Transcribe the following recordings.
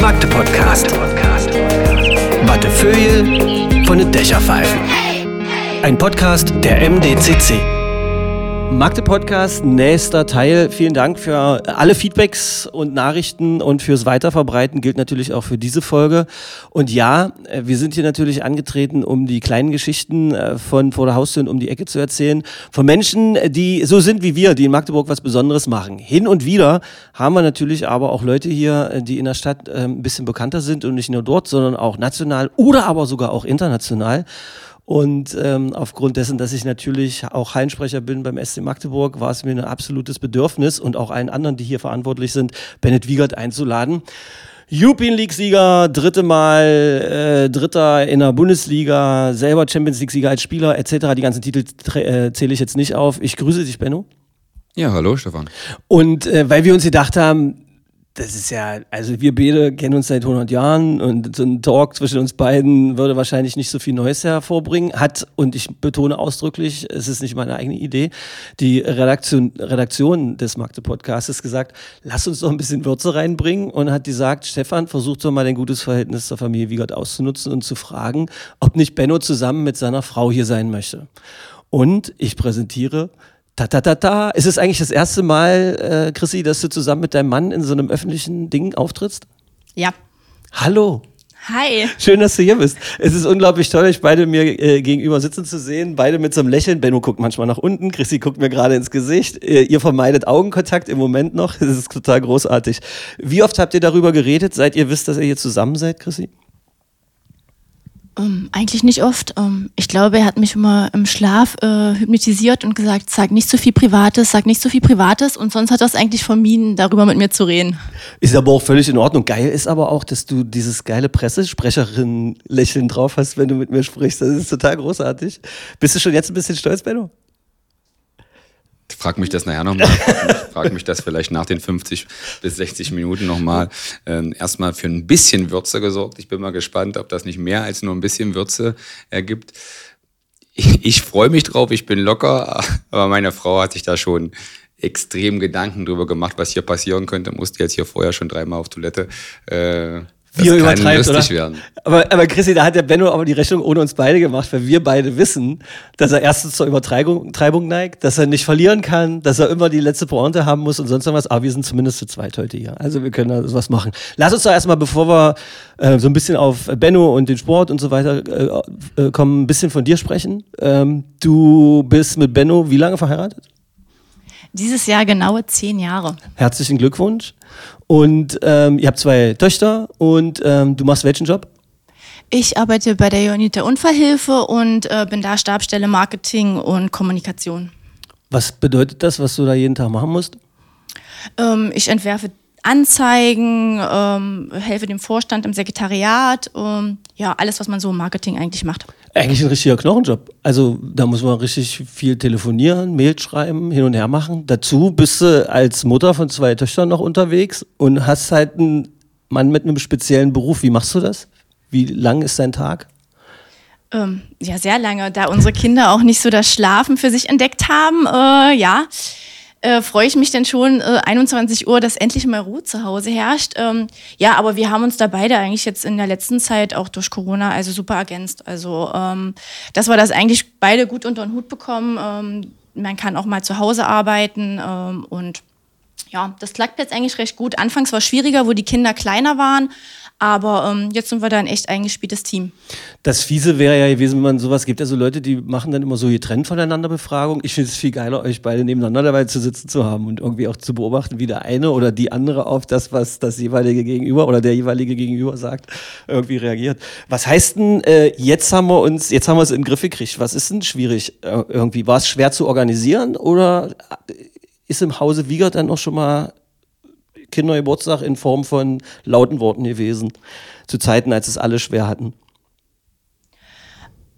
Magde Podcast. Wattefeuille von den Dächerpfeifen. Ein Podcast der MDCC. Magde Podcast, nächster Teil. Vielen Dank für alle Feedbacks und Nachrichten und fürs Weiterverbreiten gilt natürlich auch für diese Folge. Und ja, äh, wir sind hier natürlich angetreten, um die kleinen Geschichten äh, von vor der Haustür und um die Ecke zu erzählen. Von Menschen, die so sind wie wir, die in Magdeburg was Besonderes machen. Hin und wieder haben wir natürlich aber auch Leute hier, äh, die in der Stadt ein bisschen bekannter sind und nicht nur dort, sondern auch national oder aber sogar auch international. Und ähm, aufgrund dessen, dass ich natürlich auch Hallensprecher bin beim SC Magdeburg, war es mir ein absolutes Bedürfnis und auch allen anderen, die hier verantwortlich sind, Bennett Wiegert einzuladen. European League-Sieger, dritte Mal äh, Dritter in der Bundesliga, selber Champions League-Sieger als Spieler etc. Die ganzen Titel äh, zähle ich jetzt nicht auf. Ich grüße dich, Benno. Ja, hallo Stefan. Und äh, weil wir uns gedacht haben, das ist ja, also wir beide kennen uns seit 100 Jahren und so ein Talk zwischen uns beiden würde wahrscheinlich nicht so viel Neues hervorbringen. Hat, und ich betone ausdrücklich, es ist nicht meine eigene Idee, die Redaktion, Redaktion des Magde Podcasts gesagt, lass uns doch ein bisschen Würze reinbringen und hat gesagt, Stefan, versuch doch mal dein gutes Verhältnis zur Familie Wiegert auszunutzen und zu fragen, ob nicht Benno zusammen mit seiner Frau hier sein möchte. Und ich präsentiere Ta, ta, ta, ta. Ist es eigentlich das erste Mal, äh, Chrissy, dass du zusammen mit deinem Mann in so einem öffentlichen Ding auftrittst? Ja. Hallo. Hi. Schön, dass du hier bist. Es ist unglaublich toll, euch beide mir äh, gegenüber sitzen zu sehen. Beide mit so einem Lächeln. Benno guckt manchmal nach unten. Chrissy guckt mir gerade ins Gesicht. Äh, ihr vermeidet Augenkontakt im Moment noch. Das ist total großartig. Wie oft habt ihr darüber geredet, seit ihr wisst, dass ihr hier zusammen seid, Chrissy? Ähm, eigentlich nicht oft. Ähm, ich glaube, er hat mich immer im Schlaf äh, hypnotisiert und gesagt, sag nicht so viel Privates, sag nicht so viel Privates und sonst hat er es eigentlich vermieden, darüber mit mir zu reden. Ist aber auch völlig in Ordnung. Geil ist aber auch, dass du dieses geile Pressesprecherin-Lächeln drauf hast, wenn du mit mir sprichst. Das ist total großartig. Bist du schon jetzt ein bisschen stolz, Benno? Frag mich das nachher nochmal. Frag mich das vielleicht nach den 50 bis 60 Minuten nochmal. Ähm, erstmal für ein bisschen Würze gesorgt. Ich bin mal gespannt, ob das nicht mehr als nur ein bisschen Würze ergibt. Ich, ich freue mich drauf, ich bin locker, aber meine Frau hat sich da schon extrem Gedanken drüber gemacht, was hier passieren könnte. Musste jetzt hier vorher schon dreimal auf Toilette. Äh, das wir übertreibt, oder? Werden. Aber, aber Chrissy, da hat der Benno aber die Rechnung ohne uns beide gemacht, weil wir beide wissen, dass er erstens zur Übertreibung Treibung neigt, dass er nicht verlieren kann, dass er immer die letzte Pointe haben muss und sonst was. Aber wir sind zumindest zu zweit heute hier. Also wir können da was machen. Lass uns doch erstmal, bevor wir äh, so ein bisschen auf Benno und den Sport und so weiter äh, äh, kommen, ein bisschen von dir sprechen. Ähm, du bist mit Benno wie lange verheiratet? Dieses Jahr genaue zehn Jahre. Herzlichen Glückwunsch. Und ähm, ihr habt zwei Töchter und ähm, du machst welchen Job? Ich arbeite bei der Jonita Unfallhilfe und äh, bin da Stabstelle Marketing und Kommunikation. Was bedeutet das, was du da jeden Tag machen musst? Ähm, ich entwerfe Anzeigen, ähm, helfe dem Vorstand im Sekretariat, ähm, ja, alles, was man so im Marketing eigentlich macht. Eigentlich ein richtiger Knochenjob. Also da muss man richtig viel telefonieren, Mail schreiben, hin und her machen. Dazu bist du als Mutter von zwei Töchtern noch unterwegs und hast halt einen Mann mit einem speziellen Beruf. Wie machst du das? Wie lang ist dein Tag? Ähm, ja, sehr lange, da unsere Kinder auch nicht so das Schlafen für sich entdeckt haben. Äh, ja, äh, freue ich mich denn schon, äh, 21 Uhr, dass endlich mal Ruhe zu Hause herrscht. Ähm, ja, aber wir haben uns da beide eigentlich jetzt in der letzten Zeit auch durch Corona also super ergänzt. Also, ähm, dass wir das eigentlich beide gut unter den Hut bekommen. Ähm, man kann auch mal zu Hause arbeiten ähm, und ja, das klappt jetzt eigentlich recht gut. Anfangs war es schwieriger, wo die Kinder kleiner waren. Aber ähm, jetzt sind wir da ein echt eingespieltes Team. Das Fiese wäre ja gewesen, wenn man sowas gibt. Also Leute, die machen dann immer so getrennt voneinander Befragung. Ich finde es viel geiler, euch beide nebeneinander dabei zu sitzen zu haben und irgendwie auch zu beobachten, wie der eine oder die andere auf das, was das jeweilige Gegenüber oder der jeweilige Gegenüber sagt, irgendwie reagiert. Was heißt denn, äh, jetzt haben wir uns, jetzt haben wir es in den Griff gekriegt. Was ist denn schwierig äh, irgendwie? War es schwer zu organisieren oder ist im Hause Wiegert dann auch schon mal Kindergeburtstag in Form von lauten Worten gewesen. Zu Zeiten, als es alle schwer hatten.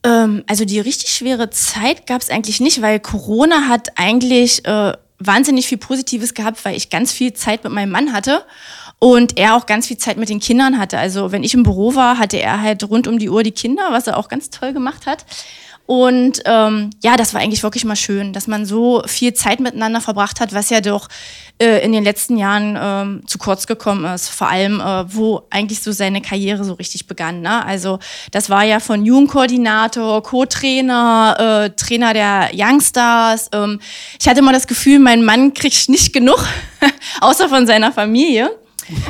Ähm, also die richtig schwere Zeit gab es eigentlich nicht, weil Corona hat eigentlich äh, wahnsinnig viel Positives gehabt, weil ich ganz viel Zeit mit meinem Mann hatte und er auch ganz viel Zeit mit den Kindern hatte. Also wenn ich im Büro war, hatte er halt rund um die Uhr die Kinder, was er auch ganz toll gemacht hat. Und ähm, ja, das war eigentlich wirklich mal schön, dass man so viel Zeit miteinander verbracht hat, was ja doch äh, in den letzten Jahren ähm, zu kurz gekommen ist. Vor allem, äh, wo eigentlich so seine Karriere so richtig begann. Ne? Also das war ja von Jugendkoordinator, Co-Trainer, äh, Trainer der Youngstars. Ähm, ich hatte immer das Gefühl, mein Mann kriegt nicht genug, außer von seiner Familie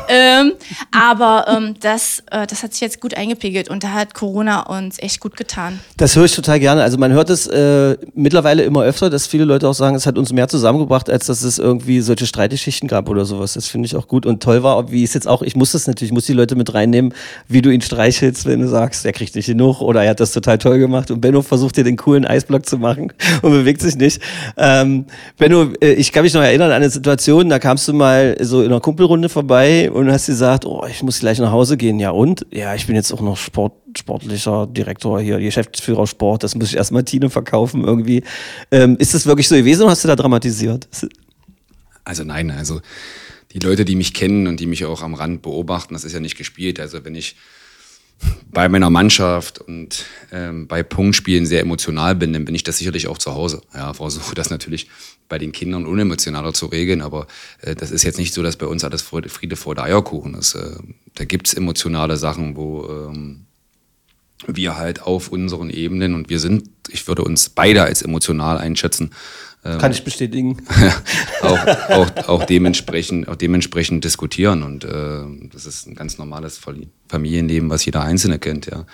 ähm, aber ähm, das, äh, das hat sich jetzt gut eingepegelt und da hat Corona uns echt gut getan. Das höre ich total gerne. Also man hört es äh, mittlerweile immer öfter, dass viele Leute auch sagen, es hat uns mehr zusammengebracht, als dass es irgendwie solche Streitgeschichten gab oder sowas. Das finde ich auch gut und toll war, wie es jetzt auch, ich muss das natürlich, ich muss die Leute mit reinnehmen, wie du ihn streichelst, wenn du sagst, er kriegt nicht genug oder er hat das total toll gemacht und Benno versucht dir den coolen Eisblock zu machen und bewegt sich nicht. Ähm, Benno, äh, ich kann mich noch erinnern an eine Situation, da kamst du mal so in einer Kumpelrunde vorbei vorbei und hast gesagt, oh, ich muss gleich nach Hause gehen. Ja und? Ja, ich bin jetzt auch noch Sport, sportlicher Direktor hier, Geschäftsführer Sport, das muss ich erstmal Tine verkaufen irgendwie. Ähm, ist das wirklich so gewesen oder hast du da dramatisiert? Also nein, also die Leute, die mich kennen und die mich auch am Rand beobachten, das ist ja nicht gespielt. Also wenn ich bei meiner Mannschaft und ähm, bei Punktspielen sehr emotional bin, dann bin ich das sicherlich auch zu Hause. Ja, versuche das natürlich bei den Kindern unemotionaler zu regeln, aber äh, das ist jetzt nicht so, dass bei uns alles Friede vor der Eierkuchen ist. Äh, da gibt's emotionale Sachen, wo ähm, wir halt auf unseren Ebenen und wir sind, ich würde uns beide als emotional einschätzen, ähm, Kann ich bestätigen. auch, auch, auch, dementsprechend, auch dementsprechend diskutieren. Und äh, das ist ein ganz normales Familienleben, was jeder Einzelne kennt. Ja.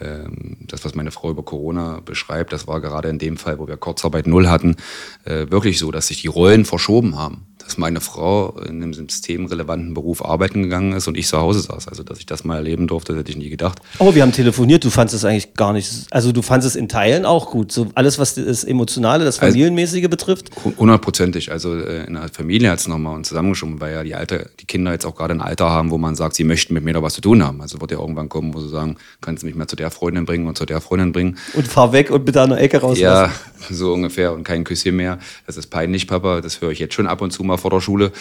Ähm, das, was meine Frau über Corona beschreibt, das war gerade in dem Fall, wo wir Kurzarbeit null hatten, äh, wirklich so, dass sich die Rollen verschoben haben dass meine Frau in einem systemrelevanten Beruf arbeiten gegangen ist und ich zu Hause saß. Also, dass ich das mal erleben durfte, hätte ich nie gedacht. Oh, wir haben telefoniert. Du fandest es eigentlich gar nicht, also du fandest es in Teilen auch gut. So alles, was das Emotionale, das also Familienmäßige also, betrifft? Hundertprozentig. Also äh, in der Familie hat es nochmal zusammengeschoben, weil ja die, Alter, die Kinder jetzt auch gerade ein Alter haben, wo man sagt, sie möchten mit mir da was zu tun haben. Also wird ja irgendwann kommen, wo sie sagen, kannst du mich mal zu der Freundin bringen und zu der Freundin bringen. Und fahr weg und bitte an der Ecke raus. Ja, so ungefähr. Und kein Küsschen mehr. Das ist peinlich, Papa. Das höre ich jetzt schon ab und zu mal vor der Schule.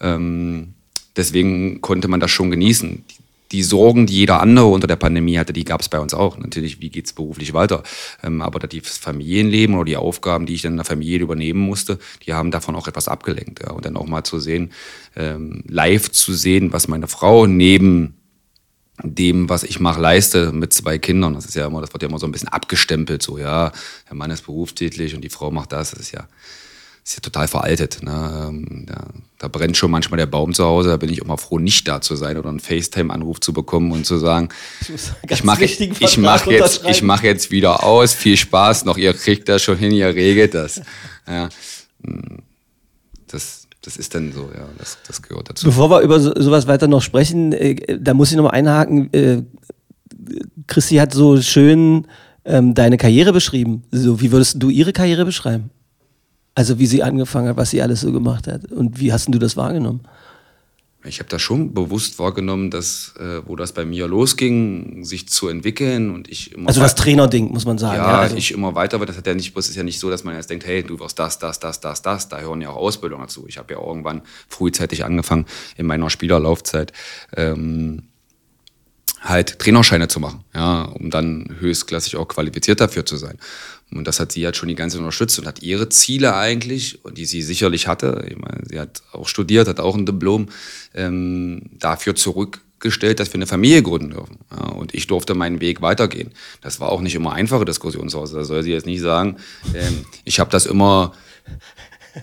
Ähm, deswegen konnte man das schon genießen. Die, die Sorgen, die jeder andere unter der Pandemie hatte, die gab es bei uns auch. Natürlich, wie geht es beruflich weiter? Ähm, aber das Familienleben oder die Aufgaben, die ich dann in der Familie übernehmen musste, die haben davon auch etwas abgelenkt. Ja. Und dann auch mal zu sehen, ähm, live zu sehen, was meine Frau neben dem, was ich mache, leiste mit zwei Kindern. Das ist ja immer, das wird ja immer so ein bisschen abgestempelt, so, ja, der Mann ist berufstätig und die Frau macht das. Das ist ja, ist ja total veraltet. Ne? Da, ähm, da, brennt schon manchmal der Baum zu Hause. Da bin ich auch mal froh, nicht da zu sein oder einen FaceTime-Anruf zu bekommen und zu sagen, ich mache ich mach jetzt, ich mach jetzt wieder aus. Viel Spaß noch. Ihr kriegt das schon hin, ihr regelt das. Ja, hm, das, das ist dann so, ja, das, das gehört dazu. Bevor wir über so, sowas weiter noch sprechen, äh, da muss ich noch mal einhaken. Äh, Christi hat so schön ähm, deine Karriere beschrieben. So, wie würdest du ihre Karriere beschreiben? Also wie sie angefangen hat, was sie alles so gemacht hat. Und wie hast du das wahrgenommen? Ich habe das schon bewusst wahrgenommen, dass äh, wo das bei mir losging, sich zu entwickeln und ich immer also das Trainerding muss man sagen. Ja, ja also. ich immer weiter, aber das hat ja nicht, das ist ja nicht so, dass man jetzt denkt, hey, du wirst das, das, das, das, das. Da hören ja auch Ausbildungen dazu. Ich habe ja irgendwann frühzeitig angefangen in meiner Spielerlaufzeit. Ähm, halt Trainerscheine zu machen, ja, um dann höchstklassig auch qualifiziert dafür zu sein. Und das hat sie halt schon die ganze Zeit unterstützt und hat ihre Ziele eigentlich, die sie sicherlich hatte, ich meine, sie hat auch studiert, hat auch ein Diplom, ähm, dafür zurückgestellt, dass wir eine Familie gründen dürfen. Ja, und ich durfte meinen Weg weitergehen. Das war auch nicht immer einfache Diskussion zu Hause. Da soll sie jetzt nicht sagen, ähm, ich habe das immer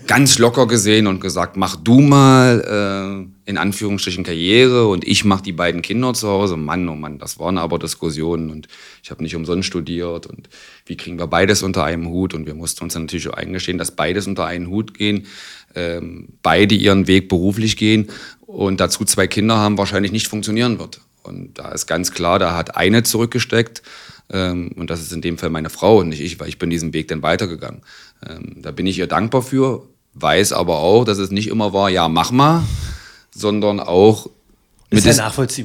ganz locker gesehen und gesagt, mach du mal äh, in Anführungsstrichen Karriere und ich mach die beiden Kinder zu Hause. Mann, oh Mann, das waren aber Diskussionen und ich habe nicht umsonst studiert und wie kriegen wir beides unter einem Hut und wir mussten uns natürlich auch eingestehen, dass beides unter einen Hut gehen, ähm, beide ihren Weg beruflich gehen und dazu zwei Kinder haben, wahrscheinlich nicht funktionieren wird. Und da ist ganz klar, da hat eine zurückgesteckt ähm, und das ist in dem Fall meine Frau und nicht ich, weil ich bin diesen Weg dann weitergegangen. Ähm, da bin ich ihr dankbar für, weiß aber auch, dass es nicht immer war, ja, mach mal, sondern auch mit, Dis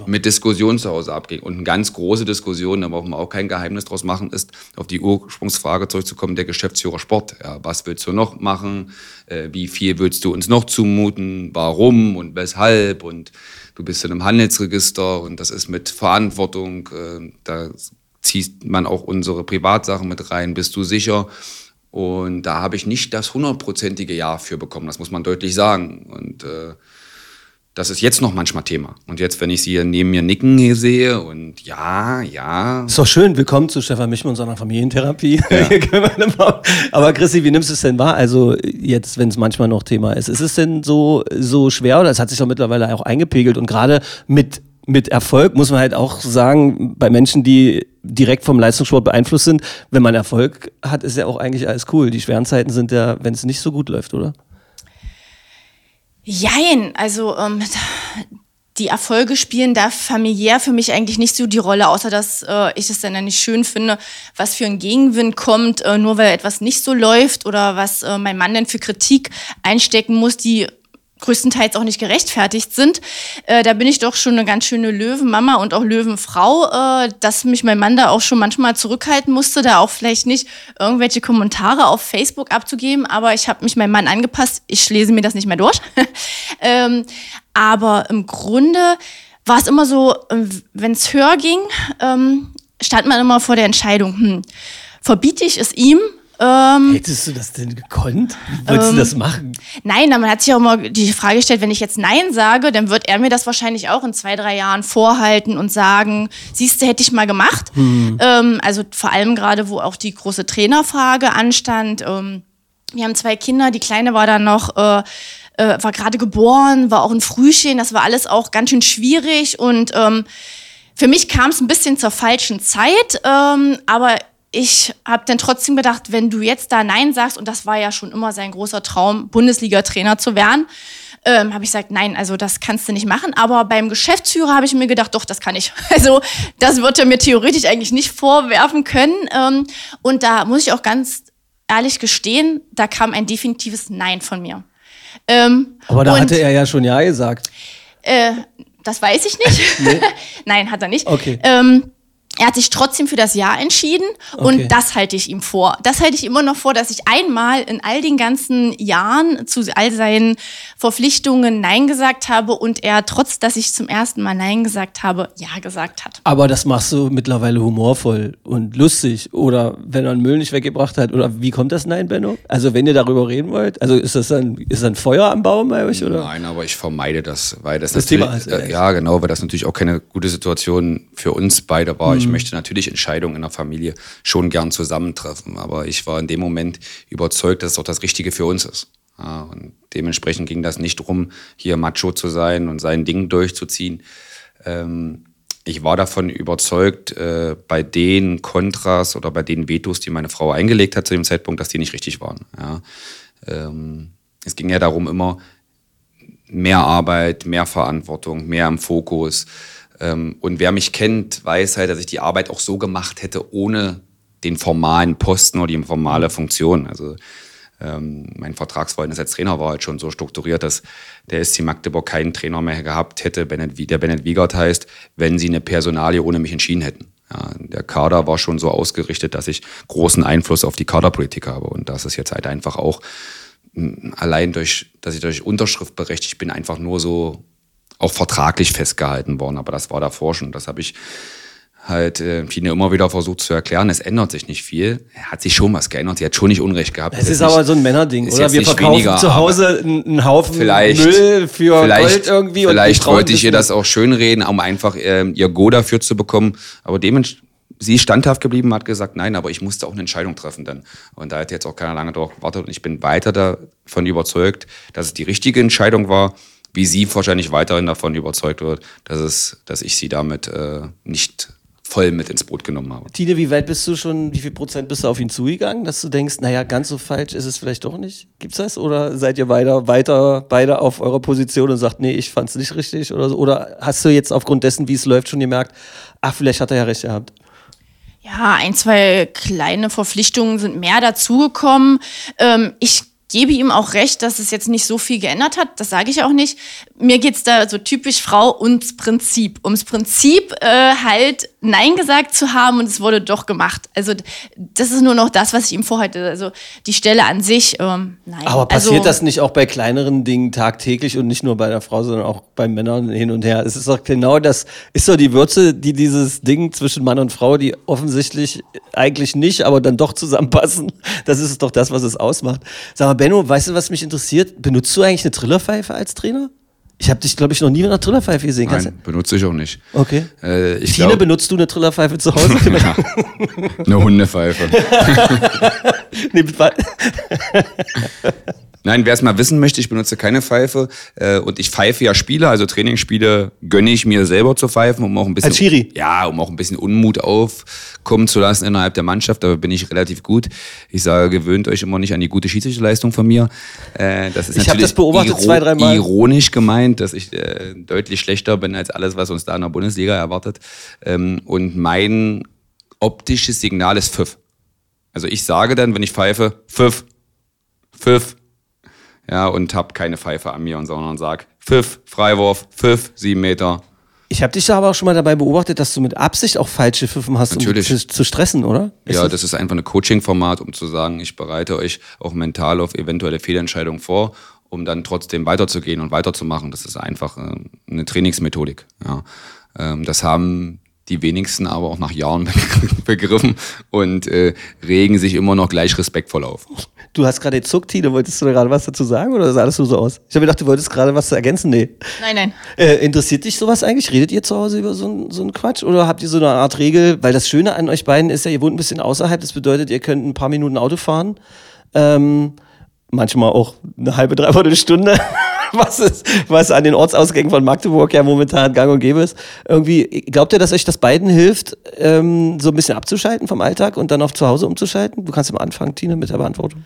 mit Diskussion zu Hause abging. Und eine ganz große Diskussion, da brauchen wir auch kein Geheimnis draus machen, ist, auf die Ursprungsfrage zurückzukommen, der Geschäftsführer Sport. Ja, was willst du noch machen? Äh, wie viel willst du uns noch zumuten? Warum und weshalb? Und du bist in einem Handelsregister und das ist mit Verantwortung. Äh, da zieht man auch unsere Privatsachen mit rein, bist du sicher? Und da habe ich nicht das hundertprozentige Ja für bekommen, das muss man deutlich sagen. Und äh, das ist jetzt noch manchmal Thema. Und jetzt, wenn ich sie neben mir nicken hier sehe und ja, ja. Ist doch schön. Willkommen zu Stefan Michmann und seiner Familientherapie. Ja. Aber Chrissy, wie nimmst du es denn wahr? Also jetzt, wenn es manchmal noch Thema ist. Ist es denn so, so schwer oder es hat sich doch mittlerweile auch eingepegelt und gerade mit mit Erfolg muss man halt auch sagen, bei Menschen, die direkt vom Leistungssport beeinflusst sind, wenn man Erfolg hat, ist ja auch eigentlich alles cool. Die schweren Zeiten sind ja, wenn es nicht so gut läuft, oder? Jein, also ähm, die Erfolge spielen da familiär für mich eigentlich nicht so die Rolle, außer dass äh, ich es dann nicht schön finde, was für ein Gegenwind kommt, äh, nur weil etwas nicht so läuft oder was äh, mein Mann denn für Kritik einstecken muss, die größtenteils auch nicht gerechtfertigt sind. Äh, da bin ich doch schon eine ganz schöne Löwenmama und auch Löwenfrau, äh, dass mich mein Mann da auch schon manchmal zurückhalten musste, da auch vielleicht nicht irgendwelche Kommentare auf Facebook abzugeben, aber ich habe mich meinem Mann angepasst. Ich lese mir das nicht mehr durch. ähm, aber im Grunde war es immer so, äh, wenn es höher ging, ähm, stand man immer vor der Entscheidung, hm, verbiete ich es ihm ähm, Hättest du das denn gekonnt? Würdest ähm, du das machen? Nein, man hat sich auch immer die Frage gestellt, wenn ich jetzt Nein sage, dann wird er mir das wahrscheinlich auch in zwei, drei Jahren vorhalten und sagen, siehst du, hätte ich mal gemacht. Hm. Ähm, also vor allem gerade, wo auch die große Trainerfrage anstand. Ähm, wir haben zwei Kinder, die Kleine war dann noch... Äh, äh, war gerade geboren, war auch ein Frühchen, das war alles auch ganz schön schwierig und ähm, für mich kam es ein bisschen zur falschen Zeit, ähm, aber ich habe dann trotzdem gedacht, wenn du jetzt da Nein sagst, und das war ja schon immer sein großer Traum, Bundesliga-Trainer zu werden, ähm, habe ich gesagt, nein, also das kannst du nicht machen. Aber beim Geschäftsführer habe ich mir gedacht, doch, das kann ich. Also das wird er mir theoretisch eigentlich nicht vorwerfen können. Ähm, und da muss ich auch ganz ehrlich gestehen, da kam ein definitives Nein von mir. Ähm, Aber da hatte er ja schon Ja gesagt. Äh, das weiß ich nicht. Nee. Nein, hat er nicht. Okay. Ähm, er hat sich trotzdem für das Ja entschieden und okay. das halte ich ihm vor. Das halte ich immer noch vor, dass ich einmal in all den ganzen Jahren zu all seinen Verpflichtungen Nein gesagt habe und er, trotz dass ich zum ersten Mal Nein gesagt habe, Ja gesagt hat. Aber das machst du mittlerweile humorvoll und lustig oder wenn er einen Müll nicht weggebracht hat oder wie kommt das Nein, Benno? Also wenn ihr darüber reden wollt, also ist das dann, ist dann Feuer am Baum bei euch oder? Nein, aber ich vermeide das, weil das, das Thema ist, äh, ja genau, weil das natürlich auch keine gute Situation für uns beide war. Ich mhm. möchte natürlich Entscheidungen in der Familie schon gern zusammentreffen, aber ich war in dem Moment überzeugt, dass es auch das Richtige für uns ist. Ja, und dementsprechend ging das nicht darum, hier macho zu sein und sein Ding durchzuziehen. Ähm, ich war davon überzeugt, äh, bei den Kontras oder bei den Vetos, die meine Frau eingelegt hat zu dem Zeitpunkt, dass die nicht richtig waren. Ja. Ähm, es ging ja darum immer, mehr Arbeit, mehr Verantwortung, mehr im Fokus. Ähm, und wer mich kennt, weiß halt, dass ich die Arbeit auch so gemacht hätte, ohne den formalen Posten oder die formale Funktion. Also ähm, mein Vertragsverhältnis als Trainer war halt schon so strukturiert, dass der SC Magdeburg keinen Trainer mehr gehabt hätte, der Bennett Wiegert heißt, wenn sie eine Personalie ohne mich entschieden hätten. Ja, der Kader war schon so ausgerichtet, dass ich großen Einfluss auf die Kaderpolitik habe. Und das ist jetzt halt einfach auch allein durch, dass ich durch Unterschrift berechtigt bin, einfach nur so auch vertraglich festgehalten worden, aber das war davor schon. Das habe ich halt äh, Tine immer wieder versucht zu erklären. Es ändert sich nicht viel. Hat sich schon was geändert. Sie hat schon nicht Unrecht gehabt. Es ist, ist aber nicht, so ein Männerding, oder? Wir verkaufen weniger, zu Hause einen Haufen Müll für Gold irgendwie. Vielleicht wollte ich ihr das auch schönreden, um einfach äh, ihr Go dafür zu bekommen. Aber dementsprechend sie ist standhaft geblieben, hat gesagt, nein, aber ich musste auch eine Entscheidung treffen dann. Und da hat jetzt auch keiner lange darauf gewartet und ich bin weiter davon überzeugt, dass es die richtige Entscheidung war wie sie wahrscheinlich weiterhin davon überzeugt wird, dass, es, dass ich sie damit äh, nicht voll mit ins Boot genommen habe. Tine, wie weit bist du schon, wie viel Prozent bist du auf ihn zugegangen, dass du denkst, naja, ganz so falsch ist es vielleicht doch nicht? Gibt's das? Oder seid ihr weiter, weiter beide auf eurer Position und sagt, nee, ich fand's nicht richtig oder so? Oder hast du jetzt aufgrund dessen, wie es läuft, schon gemerkt, ach, vielleicht hat er ja recht gehabt? Ja, ein, zwei kleine Verpflichtungen sind mehr dazugekommen. Ähm, ich gebe ihm auch recht, dass es jetzt nicht so viel geändert hat. Das sage ich auch nicht. Mir geht es da so typisch Frau ums Prinzip. Ums Prinzip, äh, halt Nein gesagt zu haben und es wurde doch gemacht. Also das ist nur noch das, was ich ihm vorhatte. Also die Stelle an sich, ähm, nein. Aber passiert also, das nicht auch bei kleineren Dingen tagtäglich und nicht nur bei der Frau, sondern auch bei Männern hin und her? Es ist doch genau das, ist doch die Würze, die dieses Ding zwischen Mann und Frau, die offensichtlich eigentlich nicht, aber dann doch zusammenpassen. Das ist doch das, was es ausmacht. Sag mal, Benno, weißt du, was mich interessiert? Benutzt du eigentlich eine Trillerpfeife als Trainer? Ich habe dich, glaube ich, noch nie mit einer Trillerpfeife gesehen. Kannst Nein, benutze ich auch nicht. Okay. Äh, ich Tine, glaub, benutzt du eine Trillerpfeife zu Hause? ja, eine Hundepfeife. nee, Nein, wer es mal wissen möchte, ich benutze keine Pfeife äh, und ich pfeife ja Spiele, also Trainingsspiele gönne ich mir selber zu pfeifen, um auch ein bisschen Als Schiri? ja, um auch ein bisschen Unmut aufkommen zu lassen innerhalb der Mannschaft. Da bin ich relativ gut. Ich sage, gewöhnt euch immer nicht an die gute Schiedsrichterleistung von mir. Äh, das ist Ich hab natürlich das beobachtet zwei, dreimal. ironisch gemeint, dass ich äh, deutlich schlechter bin als alles, was uns da in der Bundesliga erwartet. Ähm, und mein optisches Signal ist Pfiff. Also ich sage dann, wenn ich pfeife, Pfiff, Pfiff, ja, und hab keine Pfeife an mir, sondern sag Pfiff, Freiwurf, Pfiff, sieben Meter. Ich habe dich da aber auch schon mal dabei beobachtet, dass du mit Absicht auch falsche Pfiffen hast, Natürlich. um zu, zu stressen, oder? Ist ja, das ist einfach ein Coaching-Format, um zu sagen, ich bereite euch auch mental auf eventuelle Fehlentscheidungen vor, um dann trotzdem weiterzugehen und weiterzumachen. Das ist einfach äh, eine Trainingsmethodik. Ja. Ähm, das haben die wenigsten aber auch nach Jahren begriffen und äh, regen sich immer noch gleich respektvoll auf. Du hast gerade gezuckt, Tine. Wolltest du da gerade was dazu sagen oder sah alles nur so aus? Ich habe gedacht, du wolltest gerade was zu ergänzen. Nee. Nein, nein. Äh, interessiert dich sowas eigentlich? Redet ihr zu Hause über so einen so Quatsch? Oder habt ihr so eine Art Regel? Weil das Schöne an euch beiden ist ja, ihr wohnt ein bisschen außerhalb. Das bedeutet, ihr könnt ein paar Minuten Auto fahren. Ähm, manchmal auch eine halbe, dreiviertel Stunde. was, ist, was an den Ortsausgängen von Magdeburg ja momentan gang und gäbe ist. Irgendwie, glaubt ihr, dass euch das beiden hilft, ähm, so ein bisschen abzuschalten vom Alltag und dann auf zu Hause umzuschalten? Du kannst am Anfang, Tine, mit der Beantwortung.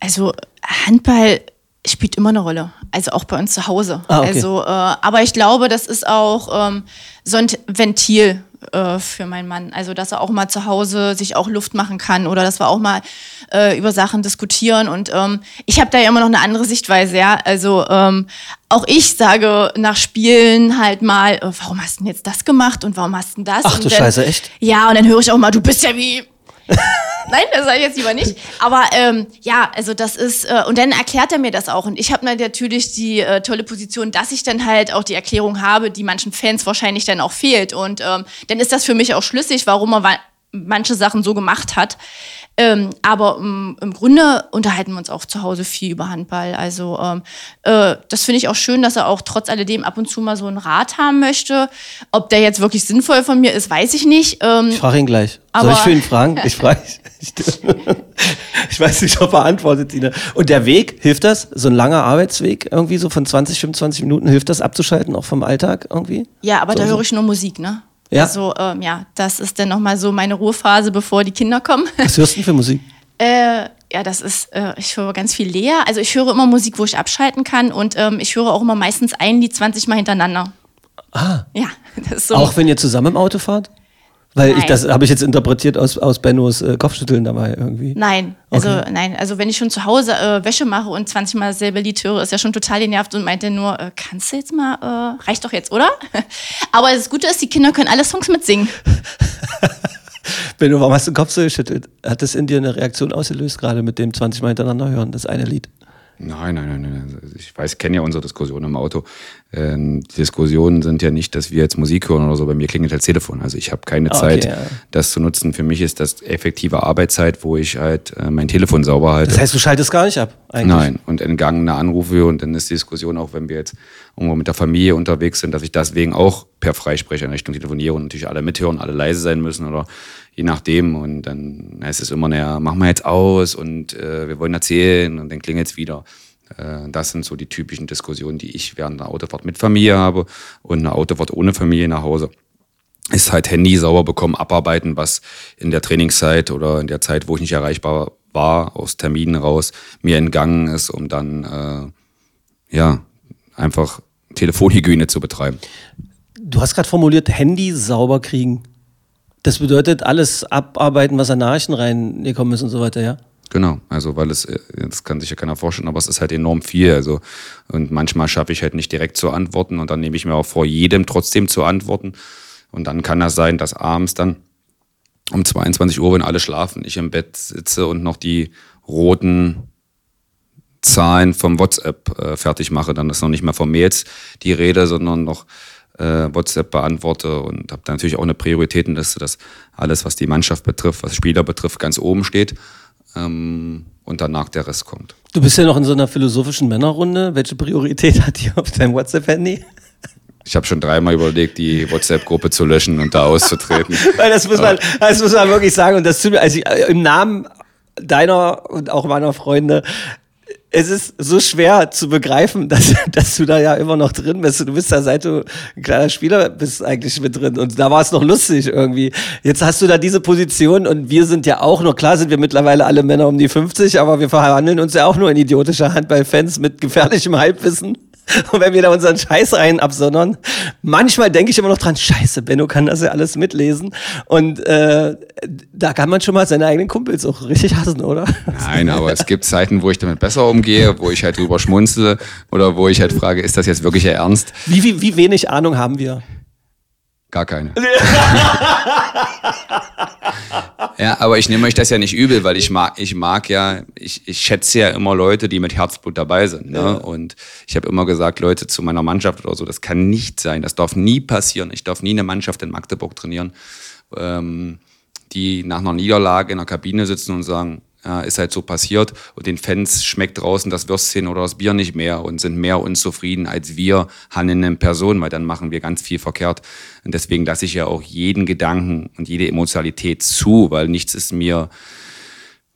Also Handball spielt immer eine Rolle, also auch bei uns zu Hause. Ah, okay. Also, äh, aber ich glaube, das ist auch ähm, so ein Ventil äh, für meinen Mann. Also, dass er auch mal zu Hause sich auch Luft machen kann oder dass wir auch mal äh, über Sachen diskutieren. Und ähm, ich habe da ja immer noch eine andere Sichtweise, ja. Also ähm, auch ich sage nach Spielen halt mal, äh, warum hast du denn jetzt das gemacht und warum hast du denn das? Ach du dann, Scheiße, echt? Ja, und dann höre ich auch mal, du bist ja wie Nein, das sage ich jetzt lieber nicht. Aber ähm, ja, also das ist, äh, und dann erklärt er mir das auch. Und ich habe natürlich die äh, tolle Position, dass ich dann halt auch die Erklärung habe, die manchen Fans wahrscheinlich dann auch fehlt. Und ähm, dann ist das für mich auch schlüssig, warum er manche Sachen so gemacht hat. Ähm, aber ähm, im Grunde unterhalten wir uns auch zu Hause viel über Handball. Also ähm, äh, das finde ich auch schön, dass er auch trotz alledem ab und zu mal so einen Rat haben möchte. Ob der jetzt wirklich sinnvoll von mir ist, weiß ich nicht. Ähm, Ich frage ihn gleich. Soll ich für ihn fragen? Ich frage. Ich, ich weiß nicht, ob er antwortet, Tina. Und der Weg, hilft das? So ein langer Arbeitsweg, irgendwie so von 20, 25 Minuten, hilft das abzuschalten, auch vom Alltag irgendwie? Ja, aber da So, so. höre ich nur Musik, ne? Ja. Also, ähm, ja, das ist dann nochmal so meine Ruhephase, bevor die Kinder kommen. Was hörst du denn für Musik? äh, ja, das ist, äh, ich höre ganz viel leer. Also ich höre immer Musik, wo ich abschalten kann und ähm, ich höre auch immer meistens ein Lied 20 Mal hintereinander. Ah, Ja, das ist so. auch wenn ihr zusammen im Auto fahrt? Weil ich, Nein. das habe ich jetzt interpretiert aus, aus Bennos äh, Kopfschütteln dabei irgendwie. Nein, also Okay. nein, also wenn ich schon zu Hause äh, Wäsche mache und 20 Mal dasselbe Lied höre, ist ja schon total genervt und meint dann nur, äh, kannst du jetzt mal, äh, reicht doch jetzt, oder? Aber das Gute ist, die Kinder können alle Songs mitsingen. Benno, warum hast du den Kopf so geschüttelt? Hat das in dir eine Reaktion ausgelöst, gerade mit dem 20 Mal hintereinander hören, das eine Lied? Nein, nein, nein, nein. Also Ich weiß, kenne ja unsere Diskussion im Auto. Ähm, die Diskussionen sind ja nicht, dass wir jetzt Musik hören oder so. Bei mir klingelt das Telefon. Also ich habe keine okay, Zeit, ja. das zu nutzen. Für mich ist das effektive Arbeitszeit, wo ich halt äh, mein Telefon sauber halte. Das heißt, du schaltest gar nicht ab, eigentlich? Nein, und entgangene Anrufe und dann ist die Diskussion auch, wenn wir jetzt irgendwo mit der Familie unterwegs sind, dass ich deswegen auch per Freisprecher in Richtung telefoniere und natürlich alle mithören, alle leise sein müssen oder je nachdem. Und dann heißt es immer, naja, machen wir jetzt aus und äh, wir wollen erzählen und dann klingelt es wieder. Äh, das sind so die typischen Diskussionen, die ich während einer Autofahrt mit Familie habe und eine Autofahrt ohne Familie nach Hause ist halt Handy sauber bekommen, abarbeiten, was in der Trainingszeit oder in der Zeit, wo ich nicht erreichbar war, aus Terminen raus, mir entgangen ist, um dann äh, ja einfach Telefonhygiene zu betreiben. Du hast gerade formuliert, Handy sauber kriegen. Das bedeutet, alles abarbeiten, was an Nachrichten reingekommen ist und so weiter, ja? Genau, also weil es, äh, das kann sich ja keiner vorstellen, aber es ist halt enorm viel. Also und manchmal schaffe ich halt nicht direkt zu antworten und dann nehme ich mir auch vor, jedem trotzdem zu antworten. Und dann kann das sein, dass abends dann um 22 Uhr, wenn alle schlafen, ich im Bett sitze und noch die roten Zahlen vom WhatsApp äh, fertig mache. Dann ist noch nicht mal von Mails die Rede, sondern noch äh, WhatsApp beantworte und habe da natürlich auch eine Prioritätenliste, dass alles, was die Mannschaft betrifft, was Spieler betrifft, ganz oben steht ähm, und danach der Rest kommt. Du bist ja noch in so einer philosophischen Männerrunde. Welche Priorität hat die auf deinem WhatsApp-Handy? Ich habe schon dreimal überlegt, die WhatsApp-Gruppe zu löschen und da auszutreten. Weil das muss man, das muss man wirklich sagen. Und das tut mir, also ich, äh, im Namen deiner und auch meiner Freunde, es ist so schwer zu begreifen, dass, dass du da ja immer noch drin bist. Du bist da seit du ein kleiner Spieler bist eigentlich mit drin. Und da war es noch lustig irgendwie. Jetzt hast du da diese Position und wir sind ja auch noch, klar sind wir mittlerweile alle Männer um die 50, aber wir verhandeln uns ja auch nur in idiotischer Handballfans mit gefährlichem Halbwissen. Und wenn wir da unseren Scheiß rein absondern, manchmal denke ich immer noch dran, scheiße, Benno kann das ja alles mitlesen. Und äh, da kann man schon mal seine eigenen Kumpels auch richtig hassen, oder? Nein, aber es gibt Zeiten, wo ich damit besser umgehe, wo ich halt drüber schmunzle oder wo ich halt frage, ist das jetzt wirklich Ernst? Wie, wie, wie wenig Ahnung haben wir? Gar keine. ja, aber ich nehme euch das ja nicht übel, weil ich mag, ich mag ja, ich, ich schätze ja immer Leute, die mit Herzblut dabei sind. Ne? Ja. Und ich habe immer gesagt, Leute zu meiner Mannschaft oder so, das kann nicht sein, das darf nie passieren. Ich darf nie eine Mannschaft in Magdeburg trainieren, ähm, die nach einer Niederlage in der Kabine sitzen und sagen, ja, ist halt so passiert und den Fans schmeckt draußen das Würstchen oder das Bier nicht mehr und sind mehr unzufrieden als wir handelnden Personen, weil dann machen wir ganz viel verkehrt. Und deswegen lasse ich ja auch jeden Gedanken und jede Emotionalität zu, weil nichts ist mir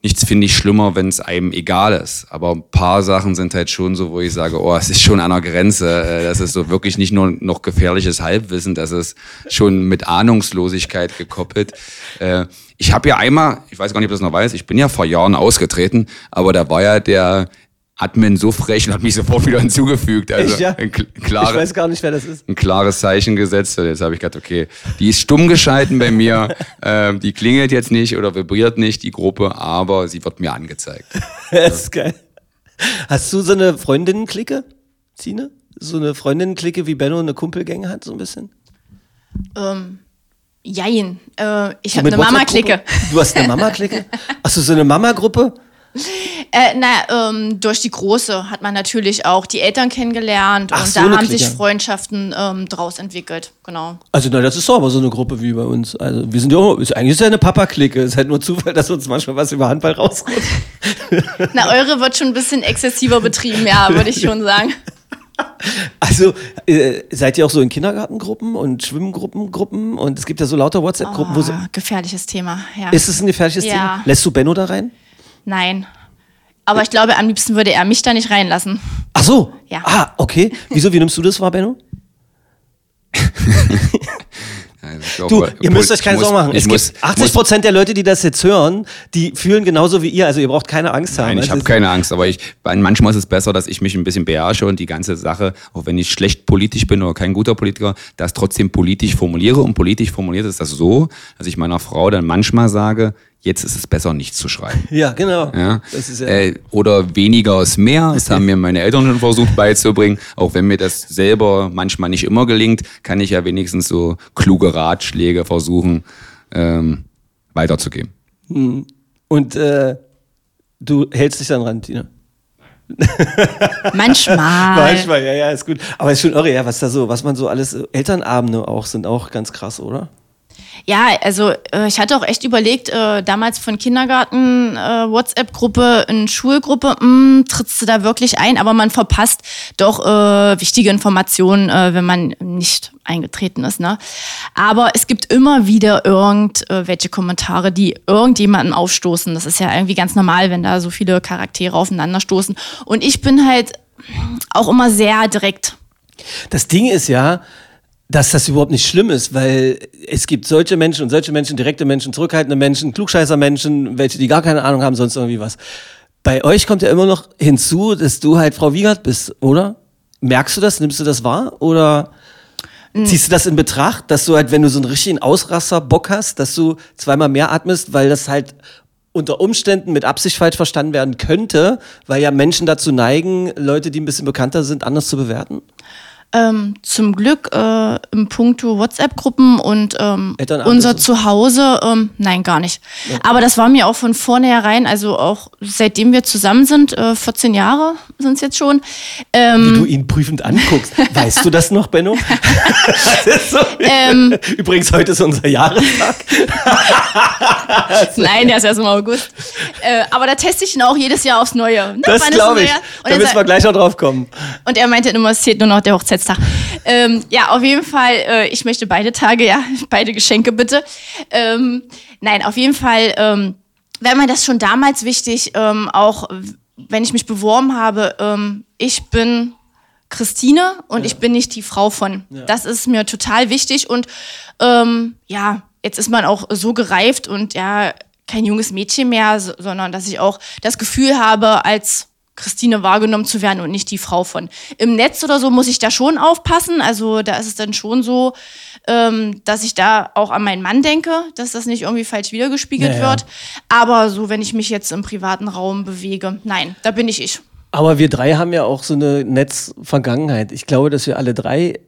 nichts finde ich schlimmer, wenn es einem egal ist. Aber ein paar Sachen sind halt schon so, wo ich sage, oh, es ist schon an der Grenze. Äh, das ist so wirklich nicht nur noch gefährliches Halbwissen, das ist schon mit Ahnungslosigkeit gekoppelt. Äh, ich habe ja einmal, ich weiß gar nicht, ob das noch weißt, ich bin ja vor Jahren ausgetreten, aber da war ja der Admin so frech und hat mich sofort wieder hinzugefügt. Also Echt, ja? ein klare, ich weiß gar nicht, wer das ist. Ein klares Zeichen gesetzt. Und jetzt habe ich gedacht, okay, die ist stumm geschalten bei mir. ähm, die klingelt jetzt nicht oder vibriert nicht, die Gruppe, aber sie wird mir angezeigt. das ist geil. Hast du so eine Freundinnen-Clique, Zine? So eine Freundinnen-Clique, wie Benno eine Kumpelgänge hat, so ein bisschen? Ähm, jein. Äh, ich habe eine Mama-Clique. Du hast eine Mama-Clique? Hast du so eine Mama-Gruppe? Äh, na, ähm, durch die Große hat man natürlich auch die Eltern kennengelernt Ach, und so da haben Clique. sich Freundschaften ähm, draus entwickelt. Genau. Also, na, das ist doch aber so eine Gruppe wie bei uns. Also, wir sind ja auch, ist, eigentlich ist ja eine Papa-Clique. Ist halt nur Zufall, dass uns manchmal was über Handball rausrutscht. Na, eure wird schon ein bisschen exzessiver betrieben, ja, würde ich schon sagen. Also, äh, seid ihr auch so in Kindergartengruppen und Schwimmgruppen Gruppen? Und es gibt ja so lauter WhatsApp-Gruppen, wo so, Oh, gefährliches Thema, ja. Ist es ein gefährliches Ja. Thema? Lässt du Benno da rein? Nein. Aber ich glaube, am liebsten würde er mich da nicht reinlassen. Ach so. Ja. Ah, okay. Wieso, wie nimmst du das wahr, Benno? Also Du, ihr müsst euch keine Sorgen machen. Ich Es muss, gibt 80 Prozent der Leute, die das jetzt hören, die fühlen genauso wie ihr. Also ihr braucht keine Angst haben. Nein, ich habe keine Angst, aber ich, manchmal ist es besser, dass ich mich ein bisschen beherrsche und die ganze Sache, auch wenn ich schlecht politisch bin oder kein guter Politiker, das trotzdem politisch formuliere. Und politisch formuliert ist das so, dass ich meiner Frau dann manchmal sage, jetzt ist es besser, nicht zu schreiben. Ja, genau. Ja? Das ist ja, Äh, oder weniger ist mehr. Das haben mir meine Eltern schon versucht beizubringen. Auch wenn mir das selber manchmal nicht immer gelingt, kann ich ja wenigstens so kluge Ratschläge versuchen ähm, weiterzugeben. und äh, du hältst dich dann ran, Tina. Manchmal. Manchmal, ja, ja, ist gut. Aber ist schon irre, ja, was da so, was man so alles, Elternabende auch sind auch ganz krass, oder? Ja, also äh, ich hatte auch echt überlegt, äh, damals von Kindergarten, äh, WhatsApp-Gruppe in Schulgruppe, mh, trittst du da wirklich ein, aber man verpasst doch äh, wichtige Informationen, äh, wenn man nicht eingetreten ist. Ne? Aber es gibt immer wieder irgendwelche Kommentare, die irgendjemanden aufstoßen. Das ist ja irgendwie ganz normal, wenn da so viele Charaktere aufeinanderstoßen. Und ich bin halt auch immer sehr direkt. Das Ding ist ja, dass das überhaupt nicht schlimm ist, weil es gibt solche Menschen und solche Menschen, direkte Menschen, zurückhaltende Menschen, klugscheißer Menschen, welche, die gar keine Ahnung haben, sonst irgendwie was. Bei euch kommt ja immer noch hinzu, dass du halt Frau Wiegert bist, oder? Merkst du das? Nimmst du das wahr? Oder ziehst du das in Betracht, dass du halt, wenn du so einen richtigen Ausrasser Bock hast, dass du zweimal mehr atmest, weil das halt unter Umständen mit Absicht falsch verstanden werden könnte, weil ja Menschen dazu neigen, Leute, die ein bisschen bekannter sind, anders zu bewerten? Ähm, zum Glück äh, im Punkto WhatsApp-Gruppen und ähm, unser Zuhause, ähm, nein, gar nicht. Aber das war mir auch von vornherein, also auch seitdem wir zusammen sind, äh, 14 Jahre sind es jetzt schon. Ähm, Wie du ihn prüfend anguckst. Weißt du das noch, Benno? Das so Ähm. Übrigens, heute ist unser Jahrestag. Nein, der ist erst im August. Äh, aber da teste ich ihn auch jedes Jahr aufs Neue. Ne? Das glaube ich. Da müssen wir gleich noch drauf kommen. und er meinte immer, es zählt nur noch der Hochzeitstag. Ähm, ja, auf jeden Fall, äh, ich möchte beide Tage, ja, beide Geschenke bitte. Ähm, nein, auf jeden Fall ähm, wäre mir das schon damals wichtig, ähm, auch wenn ich mich beworben habe, ähm, ich bin Christine und ich bin nicht die Frau von. Das ist mir total wichtig und ähm, ja, jetzt ist man auch so gereift und ja, kein junges Mädchen mehr, so, sondern dass ich auch das Gefühl habe, als Christine wahrgenommen zu werden und nicht die Frau von. Im Netz oder so muss ich da schon aufpassen. Also da ist es dann schon so, ähm, dass ich da auch an meinen Mann denke, dass das nicht irgendwie falsch wiedergespiegelt Ja, ja. wird. Aber so, wenn ich mich jetzt im privaten Raum bewege, nein, da bin ich ich. Aber wir drei haben ja auch so eine Netzvergangenheit. Ich glaube, dass wir alle drei,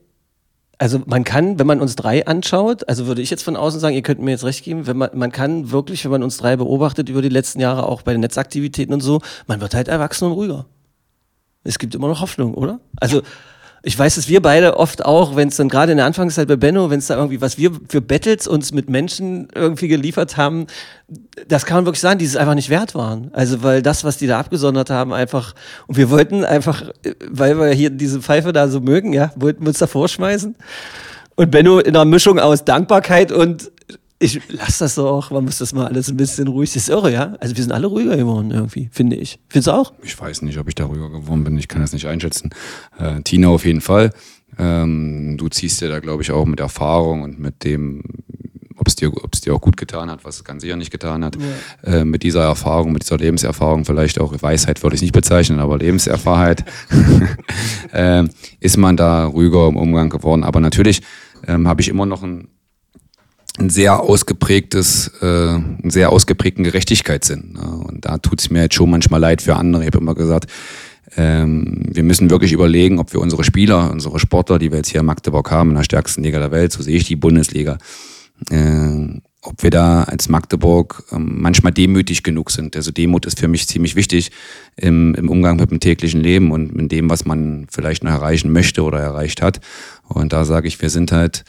also man kann, wenn man uns drei anschaut, also würde ich jetzt von außen sagen, ihr könnt mir jetzt recht geben, wenn man, man kann wirklich, wenn man uns drei beobachtet über die letzten Jahre, auch bei den Netzaktivitäten und so, man wird halt erwachsen und ruhiger. Es gibt immer noch Hoffnung, oder? Also ich weiß, dass wir beide oft auch, wenn es dann gerade in der Anfangszeit bei Benno, wenn es da irgendwie, was wir für Battles uns mit Menschen irgendwie geliefert haben, das kann man wirklich sagen, die es einfach nicht wert waren. Also weil das, was die da abgesondert haben, einfach, und wir wollten einfach, weil wir hier diese Pfeife da so mögen, ja, wollten wir uns da vorschmeißen. Und Benno in einer Mischung aus Dankbarkeit und ich lass das so auch, man muss das mal alles ein bisschen ruhig, das ist irre, ja. Also wir sind alle ruhiger geworden irgendwie, finde ich. Findest du auch? Ich weiß nicht, ob ich darüber geworden bin. Ich kann das nicht einschätzen. Äh, Tina auf jeden Fall. Ähm, du ziehst ja da, glaube ich, auch mit Erfahrung und mit dem, ob es dir, dir auch gut getan hat, was es ganz sicher nicht getan hat. Äh, mit dieser Erfahrung, mit dieser Lebenserfahrung, vielleicht auch Weisheit würde ich nicht bezeichnen, aber Lebenserfahrung, äh, ist man da ruhiger im Umgang geworden. Aber natürlich ähm, habe ich immer noch ein ein sehr ausgeprägtes, äh, einen sehr ausgeprägten Gerechtigkeitssinn. Ne? Und da tut's mir jetzt schon manchmal leid für andere. Ich habe immer gesagt, ähm, wir müssen wirklich überlegen, ob wir unsere Spieler, unsere Sportler, die wir jetzt hier in Magdeburg haben, in der stärksten Liga der Welt, so sehe ich die Bundesliga, äh, ob wir da als Magdeburg ähm, manchmal demütig genug sind. Also Demut ist für mich ziemlich wichtig im, im Umgang mit dem täglichen Leben und mit dem, was man vielleicht noch erreichen möchte oder erreicht hat. Und da sage ich, wir sind halt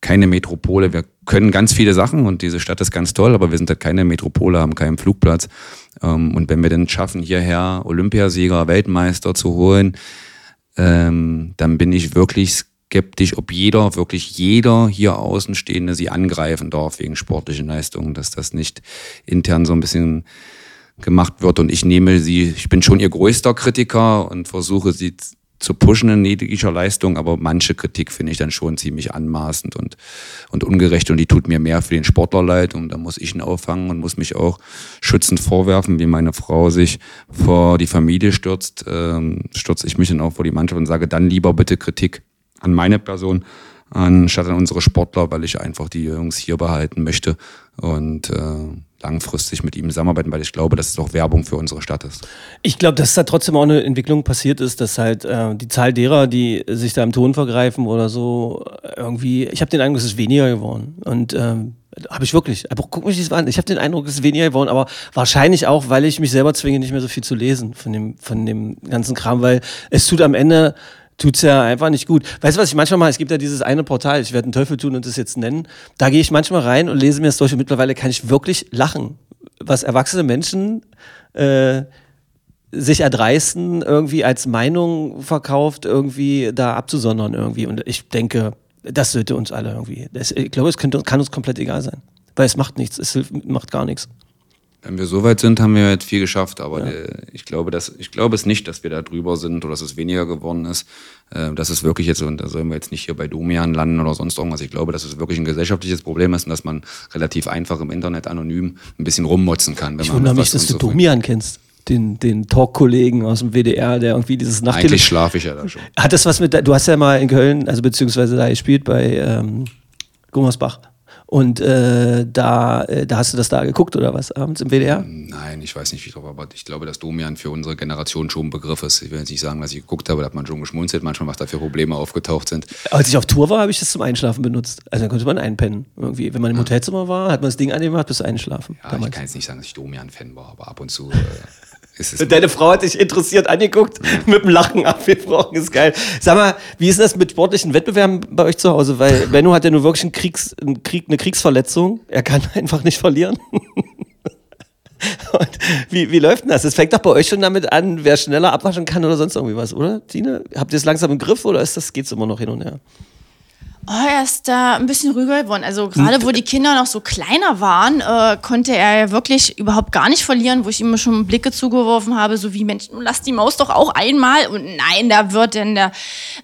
keine Metropole. Wir können ganz viele Sachen und diese Stadt ist ganz toll, aber wir sind halt keine Metropole, haben keinen Flugplatz. Ähm, Und wenn wir denn schaffen, hierher Olympiasieger, Weltmeister zu holen, ähm, dann bin ich wirklich skeptisch, ob jeder, wirklich jeder hier Außenstehende sie angreifen darf wegen sportlichen Leistungen, dass das nicht intern so ein bisschen gemacht wird. Und ich nehme sie, ich bin schon ihr größter Kritiker und versuche sie zu pushen in niedriger Leistung, aber manche Kritik finde ich dann schon ziemlich anmaßend und, und ungerecht und die tut mir mehr für den Sportler leid und da muss ich ihn auffangen und muss mich auch schützend vorwerfen, wie meine Frau sich vor die Familie stürzt, ähm, stürze ich mich dann auch vor die Mannschaft und sage dann lieber bitte Kritik an meine Person, anstatt an unsere Sportler, weil ich einfach die Jungs hier behalten möchte und äh, langfristig mit ihm zusammenarbeiten, weil ich glaube, dass es auch Werbung für unsere Stadt ist. Ich glaube, dass da trotzdem auch eine Entwicklung passiert ist, dass halt äh, die Zahl derer, die sich da im Ton vergreifen oder so, irgendwie, ich habe den Eindruck, es ist weniger geworden. Und ähm, habe ich wirklich. Aber guck mich das an. Ich habe den Eindruck, es ist weniger geworden, aber wahrscheinlich auch, weil ich mich selber zwinge, nicht mehr so viel zu lesen von dem, von dem ganzen Kram, weil es tut am Ende tut's ja einfach nicht gut. Weißt du, was ich manchmal mache? Es gibt ja dieses eine Portal, ich werde einen Teufel tun und das jetzt nennen. Da gehe ich manchmal rein und lese mir das durch und mittlerweile kann ich wirklich lachen, was erwachsene Menschen äh, sich erdreisten, irgendwie als Meinung verkauft, irgendwie da abzusondern irgendwie. Und ich denke, das sollte uns alle irgendwie. Das, ich glaube, es könnte, kann uns komplett egal sein. Weil es macht nichts, es hilft, macht gar nichts. Wenn wir so weit sind, haben wir jetzt viel geschafft, aber äh, ich glaube, dass, ich glaube es nicht, dass wir da drüber sind oder dass es weniger geworden ist. Äh, das ist wirklich jetzt, und da sollen wir jetzt nicht hier bei Domian landen oder sonst irgendwas. Ich glaube, dass es wirklich ein gesellschaftliches Problem ist und dass man relativ einfach im Internet anonym ein bisschen rummotzen kann. Ich wundere mich, dass du Domian kennst. Den, den Talk-Kollegen aus dem WDR, der irgendwie dieses Eigentlich Nachttelefon. schlafe ich ja da schon. Hat das was mit, du hast ja mal in Köln, also beziehungsweise da gespielt bei ähm, Gummersbach. Und äh, da, äh, da hast du das da geguckt oder was abends im WDR? Nein, ich weiß nicht, wie drauf, aber ich glaube, dass Domian für unsere Generation schon ein Begriff ist. Ich will jetzt nicht sagen, was ich geguckt habe, da hat man schon geschmunzelt, manchmal, was da für Probleme aufgetaucht sind. Als ich auf Tour war, habe ich das zum Einschlafen benutzt. Also dann konnte man einpennen. Irgendwie. Wenn man im Hotelzimmer war, hat man das Ding angemacht bis einschlafen. Ja, ich kann jetzt nicht sagen, dass ich Domian-Fan war, aber ab und zu äh. Deine Frau hat dich interessiert angeguckt, mit dem Lachen abgebrochen, ist geil. Sag mal, wie ist das mit sportlichen Wettbewerben bei euch zu Hause? Weil Benno hat ja nur wirklich einen Kriegs, einen Krieg, eine Kriegsverletzung. Er kann einfach nicht verlieren. Und wie, wie läuft denn das? Es fängt doch bei euch schon damit an, wer schneller abwaschen kann oder sonst irgendwie was, oder? Tine, habt ihr es langsam im Griff oder ist das, geht's immer noch hin und her? Oh, er ist da ein bisschen ruhiger geworden. Also gerade wo die Kinder noch so kleiner waren, äh, konnte er ja wirklich überhaupt gar nicht verlieren, wo ich ihm schon Blicke zugeworfen habe, so wie Mensch, lass die Maus doch auch einmal. Und nein, da wird denn der,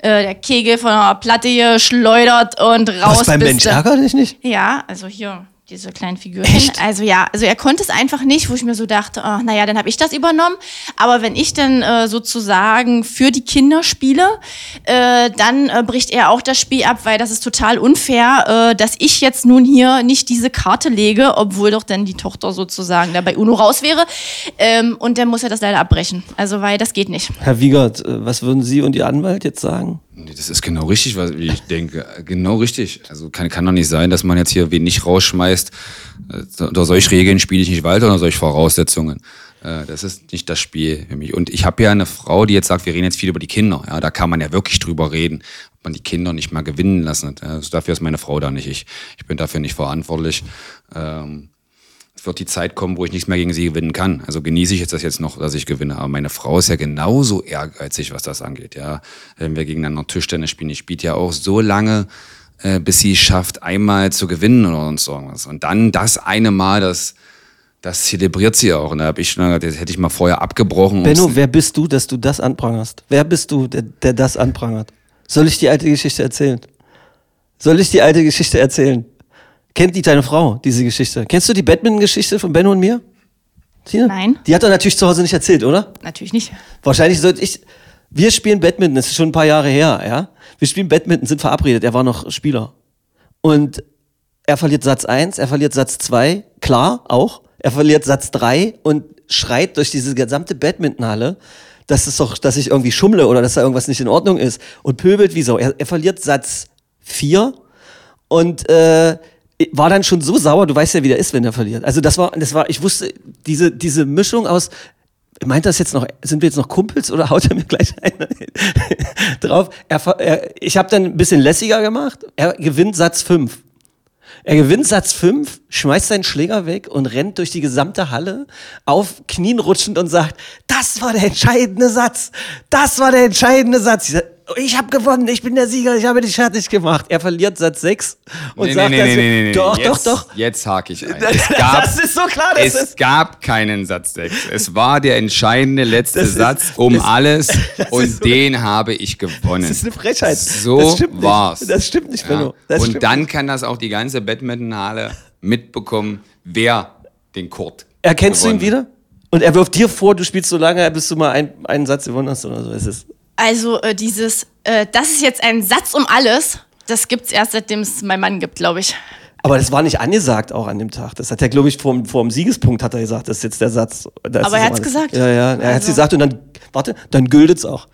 äh, der Kegel von der Platte geschleudert und raus. Was beim Mensch ärgert dich nicht? Ja, also hier diese kleinen Figürchen. Also ja, also er konnte es einfach nicht, wo ich mir so dachte, oh, naja, dann habe ich das übernommen. Aber wenn ich dann äh, sozusagen für die Kinder spiele, äh, dann äh, bricht er auch das Spiel ab, weil das ist total unfair, äh, dass ich jetzt nun hier nicht diese Karte lege, obwohl doch dann die Tochter sozusagen da bei UNO raus wäre. Ähm, und dann muss er das leider abbrechen. Also weil das geht nicht. Herr Wiegert, äh, was würden Sie und Ihr Anwalt jetzt sagen? Nee, Das ist genau richtig, was ich denke. Genau richtig. Also kann, kann doch nicht sein, dass man jetzt hier wen nicht rausschmeißt. Äh, Unter solch Regeln spiele ich nicht weiter, unter solch Voraussetzungen. Äh, Das ist nicht das Spiel für mich. Und ich habe ja eine Frau, die jetzt sagt, wir reden jetzt viel über die Kinder. Ja, da kann man ja wirklich drüber reden, ob man die Kinder nicht mal gewinnen lassen. Also dafür ist meine Frau da nicht ich. Ich bin dafür nicht verantwortlich. Ähm, es wird die Zeit kommen, wo ich nichts mehr gegen sie gewinnen kann. Also genieße ich jetzt das jetzt noch, dass ich gewinne. Aber meine Frau ist ja genauso ehrgeizig, was das angeht. Ja, wenn wir gegeneinander Tischtennis spielen, ich spiele ja auch so lange, äh, bis sie es schafft, einmal zu gewinnen oder sonst irgendwas. Und dann das eine Mal, das, das zelebriert sie auch. Und da habe ich schon gesagt, das hätte ich mal vorher abgebrochen. Benno, wer bist du, dass du das anprangerst? Wer bist du, der, der das anprangert? Soll ich die alte Geschichte erzählen? Soll ich die alte Geschichte erzählen? Kennt die deine Frau, diese Geschichte? Kennst du die Badminton-Geschichte von Benno und mir? Tina? Nein. Die hat er natürlich zu Hause nicht erzählt, oder? Natürlich nicht. Wahrscheinlich sollte ich. Wir spielen Badminton, das ist schon ein paar Jahre her, ja. Wir spielen Badminton, sind verabredet, er war noch Spieler. Und er verliert Satz 1, er verliert Satz 2, klar, auch. Er verliert Satz 3 und schreit durch diese gesamte Badmintonhalle, dass es doch, dass ich irgendwie schummle oder dass da irgendwas nicht in Ordnung ist und pöbelt wie so. Er, er verliert Satz 4 und äh, war dann schon so sauer, du weißt ja, wie der ist, wenn er verliert. Also das war, das war, ich wusste, diese, diese Mischung aus, meint das jetzt noch, sind wir jetzt noch Kumpels oder haut er mir gleich einen drauf? Er, er, ich habe dann ein bisschen lässiger gemacht, er gewinnt Satz 5. Er gewinnt Satz 5, schmeißt seinen Schläger weg und rennt durch die gesamte Halle auf Knien rutschend und sagt, das war der entscheidende Satz. Das war der entscheidende Satz. Ich, habe gewonnen, ich bin der Sieger, ich habe dich fertig gemacht. Er verliert Satz 6 und Nee, sagt, nee, nee, nee, nee, nee. doch, jetzt, doch, doch. Jetzt hake ich ein. Es gab, Das ist so klar, das es ist- gab keinen Satz 6. Es war der entscheidende letzte ist- Satz um das- alles und so- den habe ich gewonnen. Das ist eine Frechheit. So das stimmt war's. Nicht. Das stimmt nicht, Ja. Benno. Das Und dann nicht. kann das auch die ganze Badmintonhalle mitbekommen, wer den Kurt Erkennst du ihn gewonnen wieder? Und er wirft dir vor, du spielst so lange, bis du mal ein, einen Satz gewonnen hast oder so. Es ist Also äh, dieses, äh, das ist jetzt ein Satz um alles, das gibt's erst seitdem es meinen Mann gibt, glaube ich. aber das war nicht angesagt auch an dem Tag. Das hat er, glaube ich, vor, vor dem Siegespunkt hat er gesagt, das ist jetzt der Satz. Das Aber er hat's alles. gesagt. Ja, ja, er hat's Also- gesagt und dann, warte, dann gültet's auch.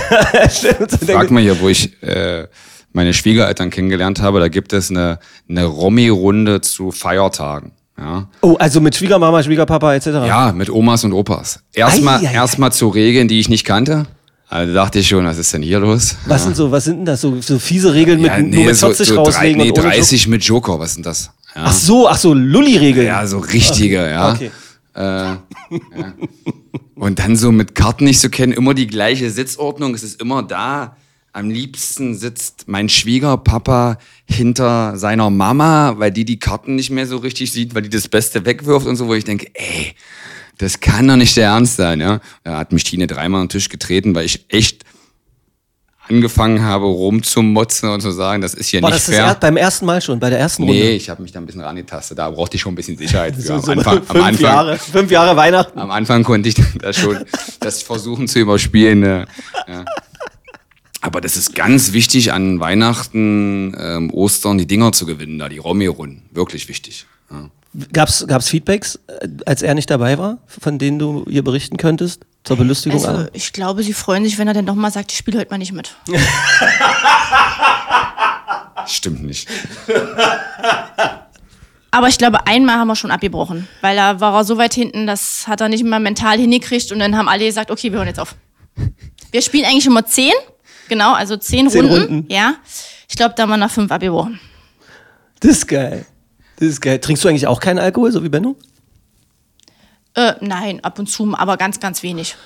Stimmt. Frag mal hier, wo ich äh, meine Schwiegereltern kennengelernt habe, da gibt es eine, eine Romy-Runde zu Feiertagen. Ja. Oh, also mit Schwiegermama, Schwiegerpapa etc. ja, mit Omas und Opas. Erstmal erstmal zu Regeln, die ich nicht kannte. Also dachte ich schon, was ist denn hier los? Was sind so, was sind denn das? So, so fiese Regeln mit, ja, nur mit so, 40 so drei, rauslegen nee, und ohne 30 mit Joker, was sind das? Ja, Ach so, ach so, Lulli-Regeln. ja so richtige, ja. Okay. Äh, ja. Und dann so mit Karten nicht zu kennen, immer die gleiche Sitzordnung, es ist immer da. Am liebsten sitzt mein Schwiegerpapa hinter seiner Mama, weil die die Karten nicht mehr so richtig sieht, weil die das Beste wegwirft und so, wo ich denke, ey, das kann doch nicht der Ernst sein, ja. Da hat mich Tine dreimal an den Tisch getreten, weil ich echt angefangen habe, rumzumotzen und zu sagen, das ist hier War nicht das, das fair. er, beim ersten Mal schon, bei der ersten Runde? Nee, ich habe mich da ein bisschen rangetastet. Da brauchte ich schon ein bisschen Sicherheit. So, Am so Anfang, fünf, am Anfang, Jahre, fünf Jahre Weihnachten. am Anfang konnte ich das schon, das versuchen zu überspielen. Ne? Ja. Aber das ist ganz wichtig an Weihnachten, ähm, Ostern, die Dinger zu gewinnen, da die Romy-Runden. Wirklich wichtig. Ja. Gab's, gab's Feedbacks, äh, als er nicht dabei war, von denen du ihr berichten könntest? Zur Belustigung Also aller? ich glaube, sie freuen sich, wenn er dann doch mal sagt, ich spiele heute mal nicht mit. Stimmt nicht. Aber ich glaube, einmal haben wir schon abgebrochen, weil da war er so weit hinten, das hat er nicht mal mental hingekriegt und dann haben alle gesagt, okay, wir hören jetzt auf. Wir spielen eigentlich immer zehn, genau, also zehn, Zehn Runden, Runden. ja. Ich glaube, da haben wir nach fünf abgebrochen. Das ist geil. Das ist geil. Trinkst du eigentlich auch keinen Alkohol, so wie Benno? Äh, nein, ab und zu, aber ganz, ganz wenig.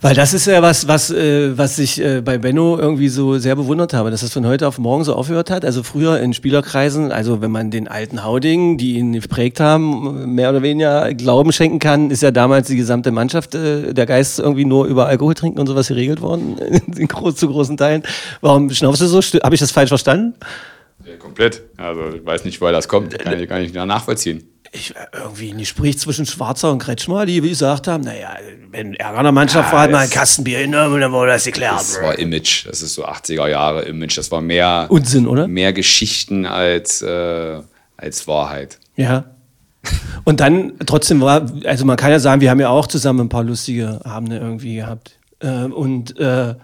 Weil das ist ja was, was, äh, was ich äh, bei Benno irgendwie so sehr bewundert habe, dass es von heute auf morgen so aufgehört hat. Also früher in Spielerkreisen, also wenn man den alten Hauding, die ihn geprägt haben, mehr oder weniger Glauben schenken kann, ist ja damals die gesamte Mannschaft, äh, der Geist irgendwie nur über Alkohol trinken und sowas geregelt worden, in groß, zu großen Teilen. Warum schnaufst du so? Habe ich das falsch verstanden? Ja, komplett. Also ich weiß nicht, woher das kommt. Kann ich gar nicht nachvollziehen. Ich, äh, irgendwie ein Gespräch zwischen Schwarzer und Kretschmer, die gesagt haben, naja, wenn Ärger in der Mannschaft war, hat man ein Kastenbier hingenommen und dann wurde das geklärt. Das war Image. Das ist so 80er Jahre Image. Das war mehr, Unsinn, oder? mehr Geschichten als, äh, als Wahrheit. Ja. Und dann trotzdem war, also man kann ja sagen, wir haben ja auch zusammen ein paar lustige Abende irgendwie gehabt. Äh, und äh,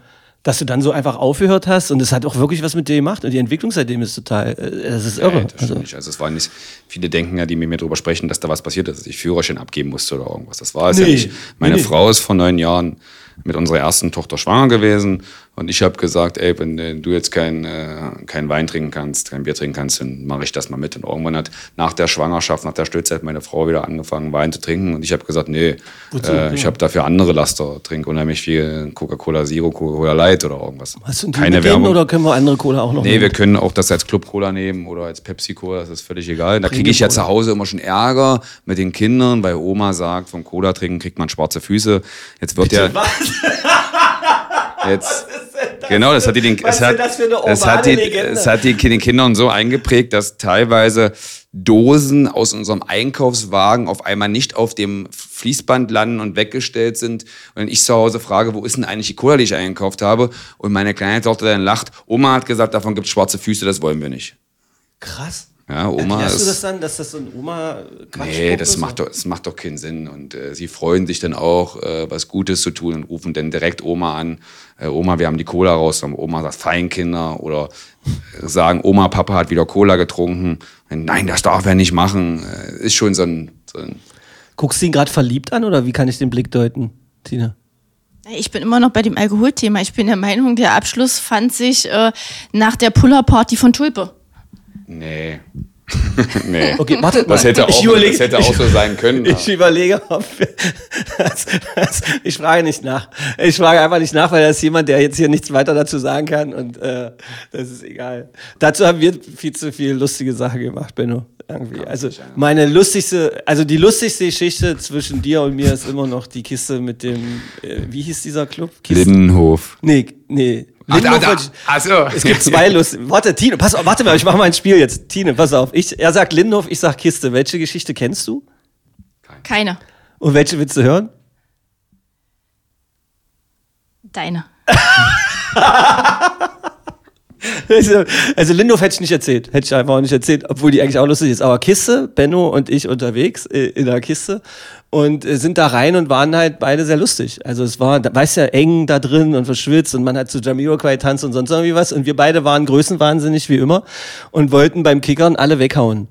dass du dann so einfach aufgehört hast und es hat auch wirklich was mit dir gemacht und die Entwicklung seitdem ist total, äh, das ist irre. Nee, das stimmt nicht. Also es war nicht, viele denken ja, die mit mir darüber sprechen, dass da was passiert ist, dass ich Führerschein abgeben musste oder irgendwas. Das war es ja Nee. nicht. Meine nee. Frau ist vor neun Jahren mit unserer ersten Tochter schwanger gewesen und ich habe gesagt, ey, wenn äh, du jetzt kein, äh, kein Wein trinken kannst, kein Bier trinken kannst, dann mache ich das mal mit. Und irgendwann hat nach der Schwangerschaft, nach der Stillzeit meine Frau wieder angefangen, Wein zu trinken und ich habe gesagt, nee, Wozu? äh, ich habe dafür andere Laster, trinke unheimlich viel Coca-Cola Zero, Coca-Cola Light oder irgendwas. Hast du Keine mit denen Werbung. oder können wir andere Cola auch noch Nee, nehmen? wir können auch das als Club Cola nehmen oder als Pepsi Cola, das ist völlig egal. Da kriege ich ja zu Hause immer schon Ärger mit den Kindern, weil Oma sagt, vom Cola trinken kriegt man schwarze Füße. Jetzt wird ja jetzt genau, das hat die den, es hat, das für eine es hat die, Legende? es hat die den Kindern so eingeprägt, dass teilweise Dosen aus unserem Einkaufswagen auf einmal nicht auf dem Fließband landen und weggestellt sind. Und ich zu Hause frage, wo ist denn eigentlich die Cola, die ich eingekauft habe? Und meine kleine Tochter dann lacht, Oma hat gesagt, davon gibt es schwarze Füße, das wollen wir nicht. Krass. Ja, Oma Erklärst du ist- das dann, dass das so ein oma Nee, das macht, doch, das macht doch keinen Sinn. Und äh, sie freuen sich dann auch, äh, was Gutes zu tun und rufen dann direkt Oma an. Äh, Oma, wir haben die Cola raus. Und Oma sagt Feinkinder oder äh, sagen, Oma, Papa hat wieder Cola getrunken. Und, Nein, das darf er nicht machen. Äh, ist schon so ein, so ein Guckst du ihn gerade verliebt an oder wie kann ich den Blick deuten, Tina? Ich bin immer noch bei dem Alkoholthema. Ich bin der Meinung, der Abschluss fand sich äh, nach der Puller-Party von Tulpe. Nee. nee. Okay, warte Das mal. hätte, Ich auch, überleg- das hätte auch so sein können. Ich überlege, ob das, das, ich frage nicht nach. Ich frage einfach nicht nach, weil da ist jemand, der jetzt hier nichts weiter dazu sagen kann und äh, das ist egal. Dazu haben wir viel zu viel lustige Sachen gemacht, Benno. Irgendwie. Also meine lustigste, also die lustigste Geschichte zwischen dir und mir ist immer noch die Kiste mit dem, äh, wie hieß dieser Club? Kiste? Lindenhof. Nee, nee. Ach, wollte da. ich- Ach so. Es gibt zwei lustige. Warte, Tine, pass auf, warte mal, ich mache mal ein Spiel jetzt. Tine, pass auf. Ich, er sagt Lindenhof, ich sag Kiste. Welche Geschichte kennst du? Keine. Und welche willst du hören? Deine. Also, also Lindhof hätte ich nicht erzählt. Hätte ich einfach auch nicht erzählt, obwohl die eigentlich auch lustig ist. Aber Kiste, Benno und ich unterwegs äh, in der Kiste und äh, sind da rein und waren halt beide sehr lustig. Also es war, weißt ja, eng da drin und verschwitzt und man hat zu Jamiroquai tanzt und sonst irgendwie was. Und wir beide waren größenwahnsinnig wie immer und wollten beim Kickern alle weghauen.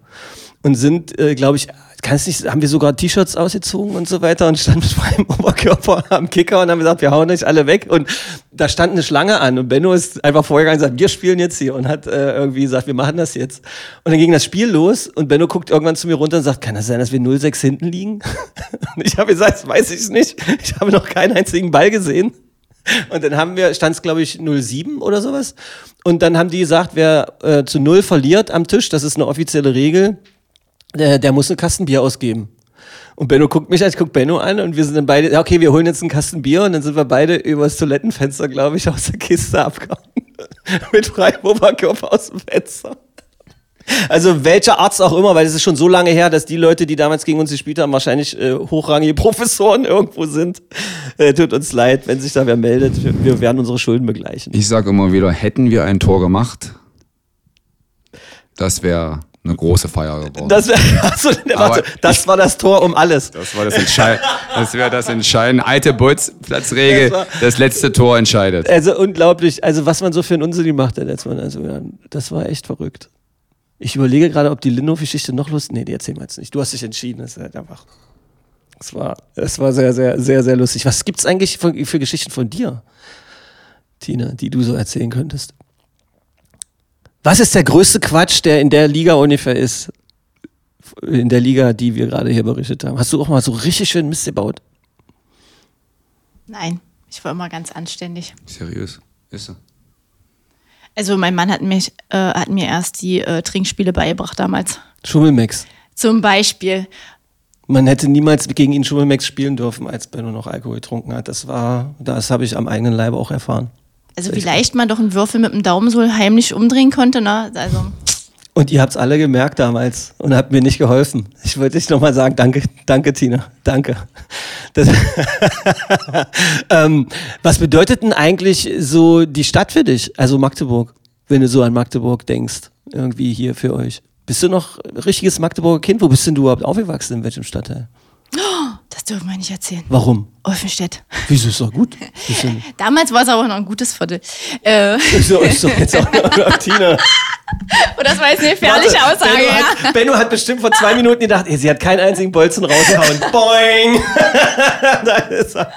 Und sind, äh, glaube ich, kannst nicht, haben wir sogar T-Shirts ausgezogen und so weiter und standen mit freiem Oberkörper am Kicker und haben gesagt, wir hauen euch alle weg. Und da stand eine Schlange an und Benno ist einfach vorgegangen und sagt, wir spielen jetzt hier und hat äh, irgendwie gesagt, wir machen das jetzt. Und dann ging das Spiel los und Benno guckt irgendwann zu mir runter und sagt, kann das sein, dass wir 0-6 hinten liegen? Und ich habe gesagt, das weiß ich nicht. Ich habe noch keinen einzigen Ball gesehen. Und dann haben wir, stand es glaube ich 07 oder sowas. Und dann haben die gesagt, wer äh, zu null verliert am Tisch, das ist eine offizielle Regel, der, der muss einen Kasten Bier ausgeben. Und Benno guckt mich an, ich guck Benno an und wir sind dann beide, okay, wir holen jetzt einen Kasten Bier und dann sind wir beide übers Toilettenfenster, glaube ich, aus der Kiste abgehauen. Mit freiem Oberkörper aus dem Fenster. Also welcher Arzt auch immer, weil es ist schon so lange her, dass die Leute, die damals gegen uns gespielt haben, wahrscheinlich äh, hochrangige Professoren irgendwo sind. Äh, tut uns leid, wenn sich da wer meldet. Wir werden unsere Schulden begleichen. Ich sage immer wieder, hätten wir ein Tor gemacht, das wäre eine große Feier geworden. Das, also, warte, das war das Tor um alles. Das war das Entscheidende. Das wäre das Entscheidende. Alte Bolzplatzregel, Das das letzte Tor entscheidet. Also unglaublich, also was man so für einen Unsinn gemacht hat letztes Mal. Also, das war echt verrückt. Ich überlege gerade, ob die Lindhof-Geschichte noch lustig Nee, die erzählen wir jetzt nicht. Du hast dich entschieden. Das ist halt einfach. Es war, es war sehr, sehr, sehr, sehr lustig. Was gibt's eigentlich für, für Geschichten von dir, Tina, die du so erzählen könntest? Was ist der größte Quatsch, der in der Liga ungefähr ist? In der Liga, die wir gerade hier berichtet haben. Hast du auch mal so richtig schön Mist gebaut? Nein, ich war immer ganz anständig. Seriös. Ist so. Also mein Mann hat, mich, äh, hat mir erst die äh, Trinkspiele beigebracht damals. Schummelmax. Zum Beispiel. Man hätte niemals gegen ihn Schummelmax spielen dürfen, als Benno noch Alkohol getrunken hat. Das war, das habe ich am eigenen Leibe auch erfahren. Also wie leicht man doch einen Würfel mit dem Daumen so heimlich umdrehen konnte. Ne? Also Und ihr habt es alle gemerkt damals und habt mir nicht geholfen. Ich wollte dich nochmal sagen, danke, danke Tina, danke. Ähm, was bedeutet denn eigentlich so die Stadt für dich, also Magdeburg, wenn du so an Magdeburg denkst, irgendwie hier für euch? Bist du noch ein richtiges Magdeburger Kind? Wo bist denn du überhaupt aufgewachsen? In welchem Stadtteil? das dürfen wir nicht erzählen. Warum? Olfenstedt. Wieso ist doch gut? Damals war es aber noch ein gutes Viertel. Äh, ist doch- ist doch jetzt auch Tina. und das war jetzt eine gefährliche Warte, Aussage, Benno, ja. hat, Benno hat bestimmt vor zwei Minuten gedacht, ey, sie hat keinen einzigen Bolzen rausgehauen. Boing! da ist er.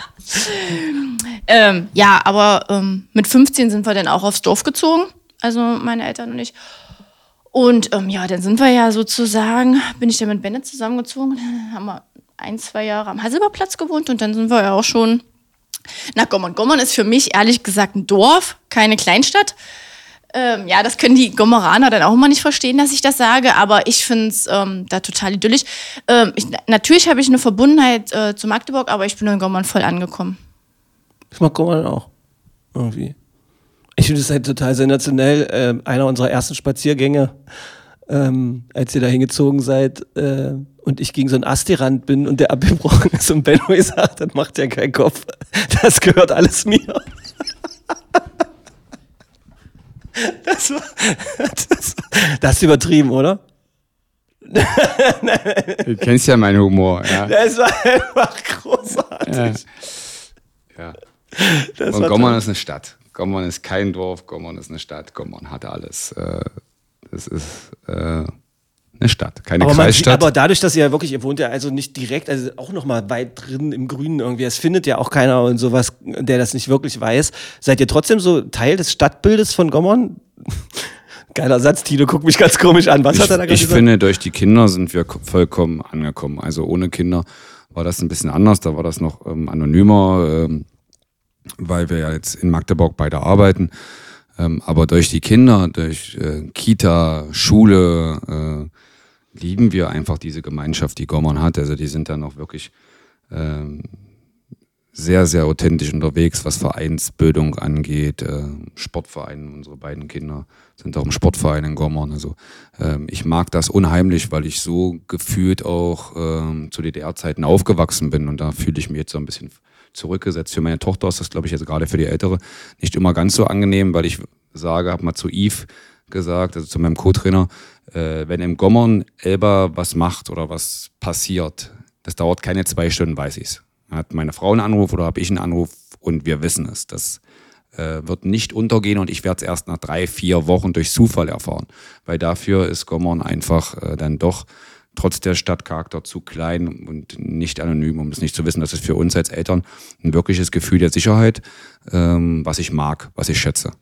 Ähm, ja, aber ähm, mit 15 sind wir dann auch aufs Dorf gezogen, also meine Eltern und ich. Und ähm, ja, dann sind wir ja sozusagen, bin ich dann mit Bennett zusammengezogen, dann haben wir ein, zwei Jahre am Hasselberplatz gewohnt und dann sind wir ja auch schon nach Gommern. Gommern ist für mich ehrlich gesagt ein Dorf, keine Kleinstadt. Ähm, ja, das können die Gommeraner dann auch immer nicht verstehen, dass ich das sage, aber ich finde es ähm, da total idyllisch. Ähm, ich, natürlich habe ich eine Verbundenheit äh, zu Magdeburg, aber ich bin in Gommern voll angekommen. Ich mag Gommern auch. Irgendwie. Ich finde es halt total sensationell. Ähm, einer unserer ersten Spaziergänge, ähm, als ihr da hingezogen seid äh, und ich gegen so einen Asti-Rand bin und der abgebrochen ist und Benno gesagt hat, macht ja keinen Kopf. Das gehört alles mir. Das war, das, das ist übertrieben, oder? Du kennst ja meinen Humor. Ja. Das war einfach großartig. Ja. Das Und Gommern ist eine Stadt. Gommern ist kein Dorf, Gommern ist eine Stadt. Gommern hat alles. Das ist äh, eine Stadt, keine aber, man Kreisstadt. aber dadurch, dass ihr ja wirklich, ihr wohnt ja also nicht direkt, also auch noch mal weit drin im Grünen irgendwie, es findet ja auch keiner und sowas, der das nicht wirklich weiß. Seid ihr trotzdem so Teil des Stadtbildes von Gommern? Geiler Satz, Tino, guck mich ganz komisch an. Was ich, hat er da gerade ich gesagt? finde, durch die Kinder sind wir ko- vollkommen angekommen. Also ohne Kinder war das ein bisschen anders. Da war das noch ähm, anonymer, ähm, weil wir ja jetzt in Magdeburg beide arbeiten. Ähm, aber durch die Kinder, durch äh, Kita, Schule, äh, lieben wir einfach diese Gemeinschaft, die Gommern hat. Also die sind dann auch wirklich ähm, sehr, sehr authentisch unterwegs, was Vereinsbildung angeht. Äh, Sportverein, unsere beiden Kinder sind auch im Sportverein in Gommern. Also ähm, ich mag das unheimlich, weil ich so gefühlt auch ähm, zu DDR-Zeiten aufgewachsen bin und da fühle ich mich jetzt so ein bisschen zurückgesetzt. Für meine Tochter ist das, glaube ich, jetzt gerade für die Ältere nicht immer ganz so angenehm, weil ich sage, habe mal zu Yves gesagt, also zu meinem Co-Trainer, äh, wenn im Gommern Elba was macht oder was passiert, das dauert keine zwei Stunden, weiß ich's. Hat meine Frau einen Anruf oder habe ich einen Anruf und wir wissen es. Das äh, wird nicht untergehen und ich werde es erst nach drei, vier Wochen durch Zufall erfahren. Weil dafür ist Gommern einfach äh, dann doch trotz der Stadtcharakter zu klein und nicht anonym, um es nicht zu wissen. Das ist für uns als Eltern ein wirkliches Gefühl der Sicherheit, ähm, was ich mag, was ich schätze.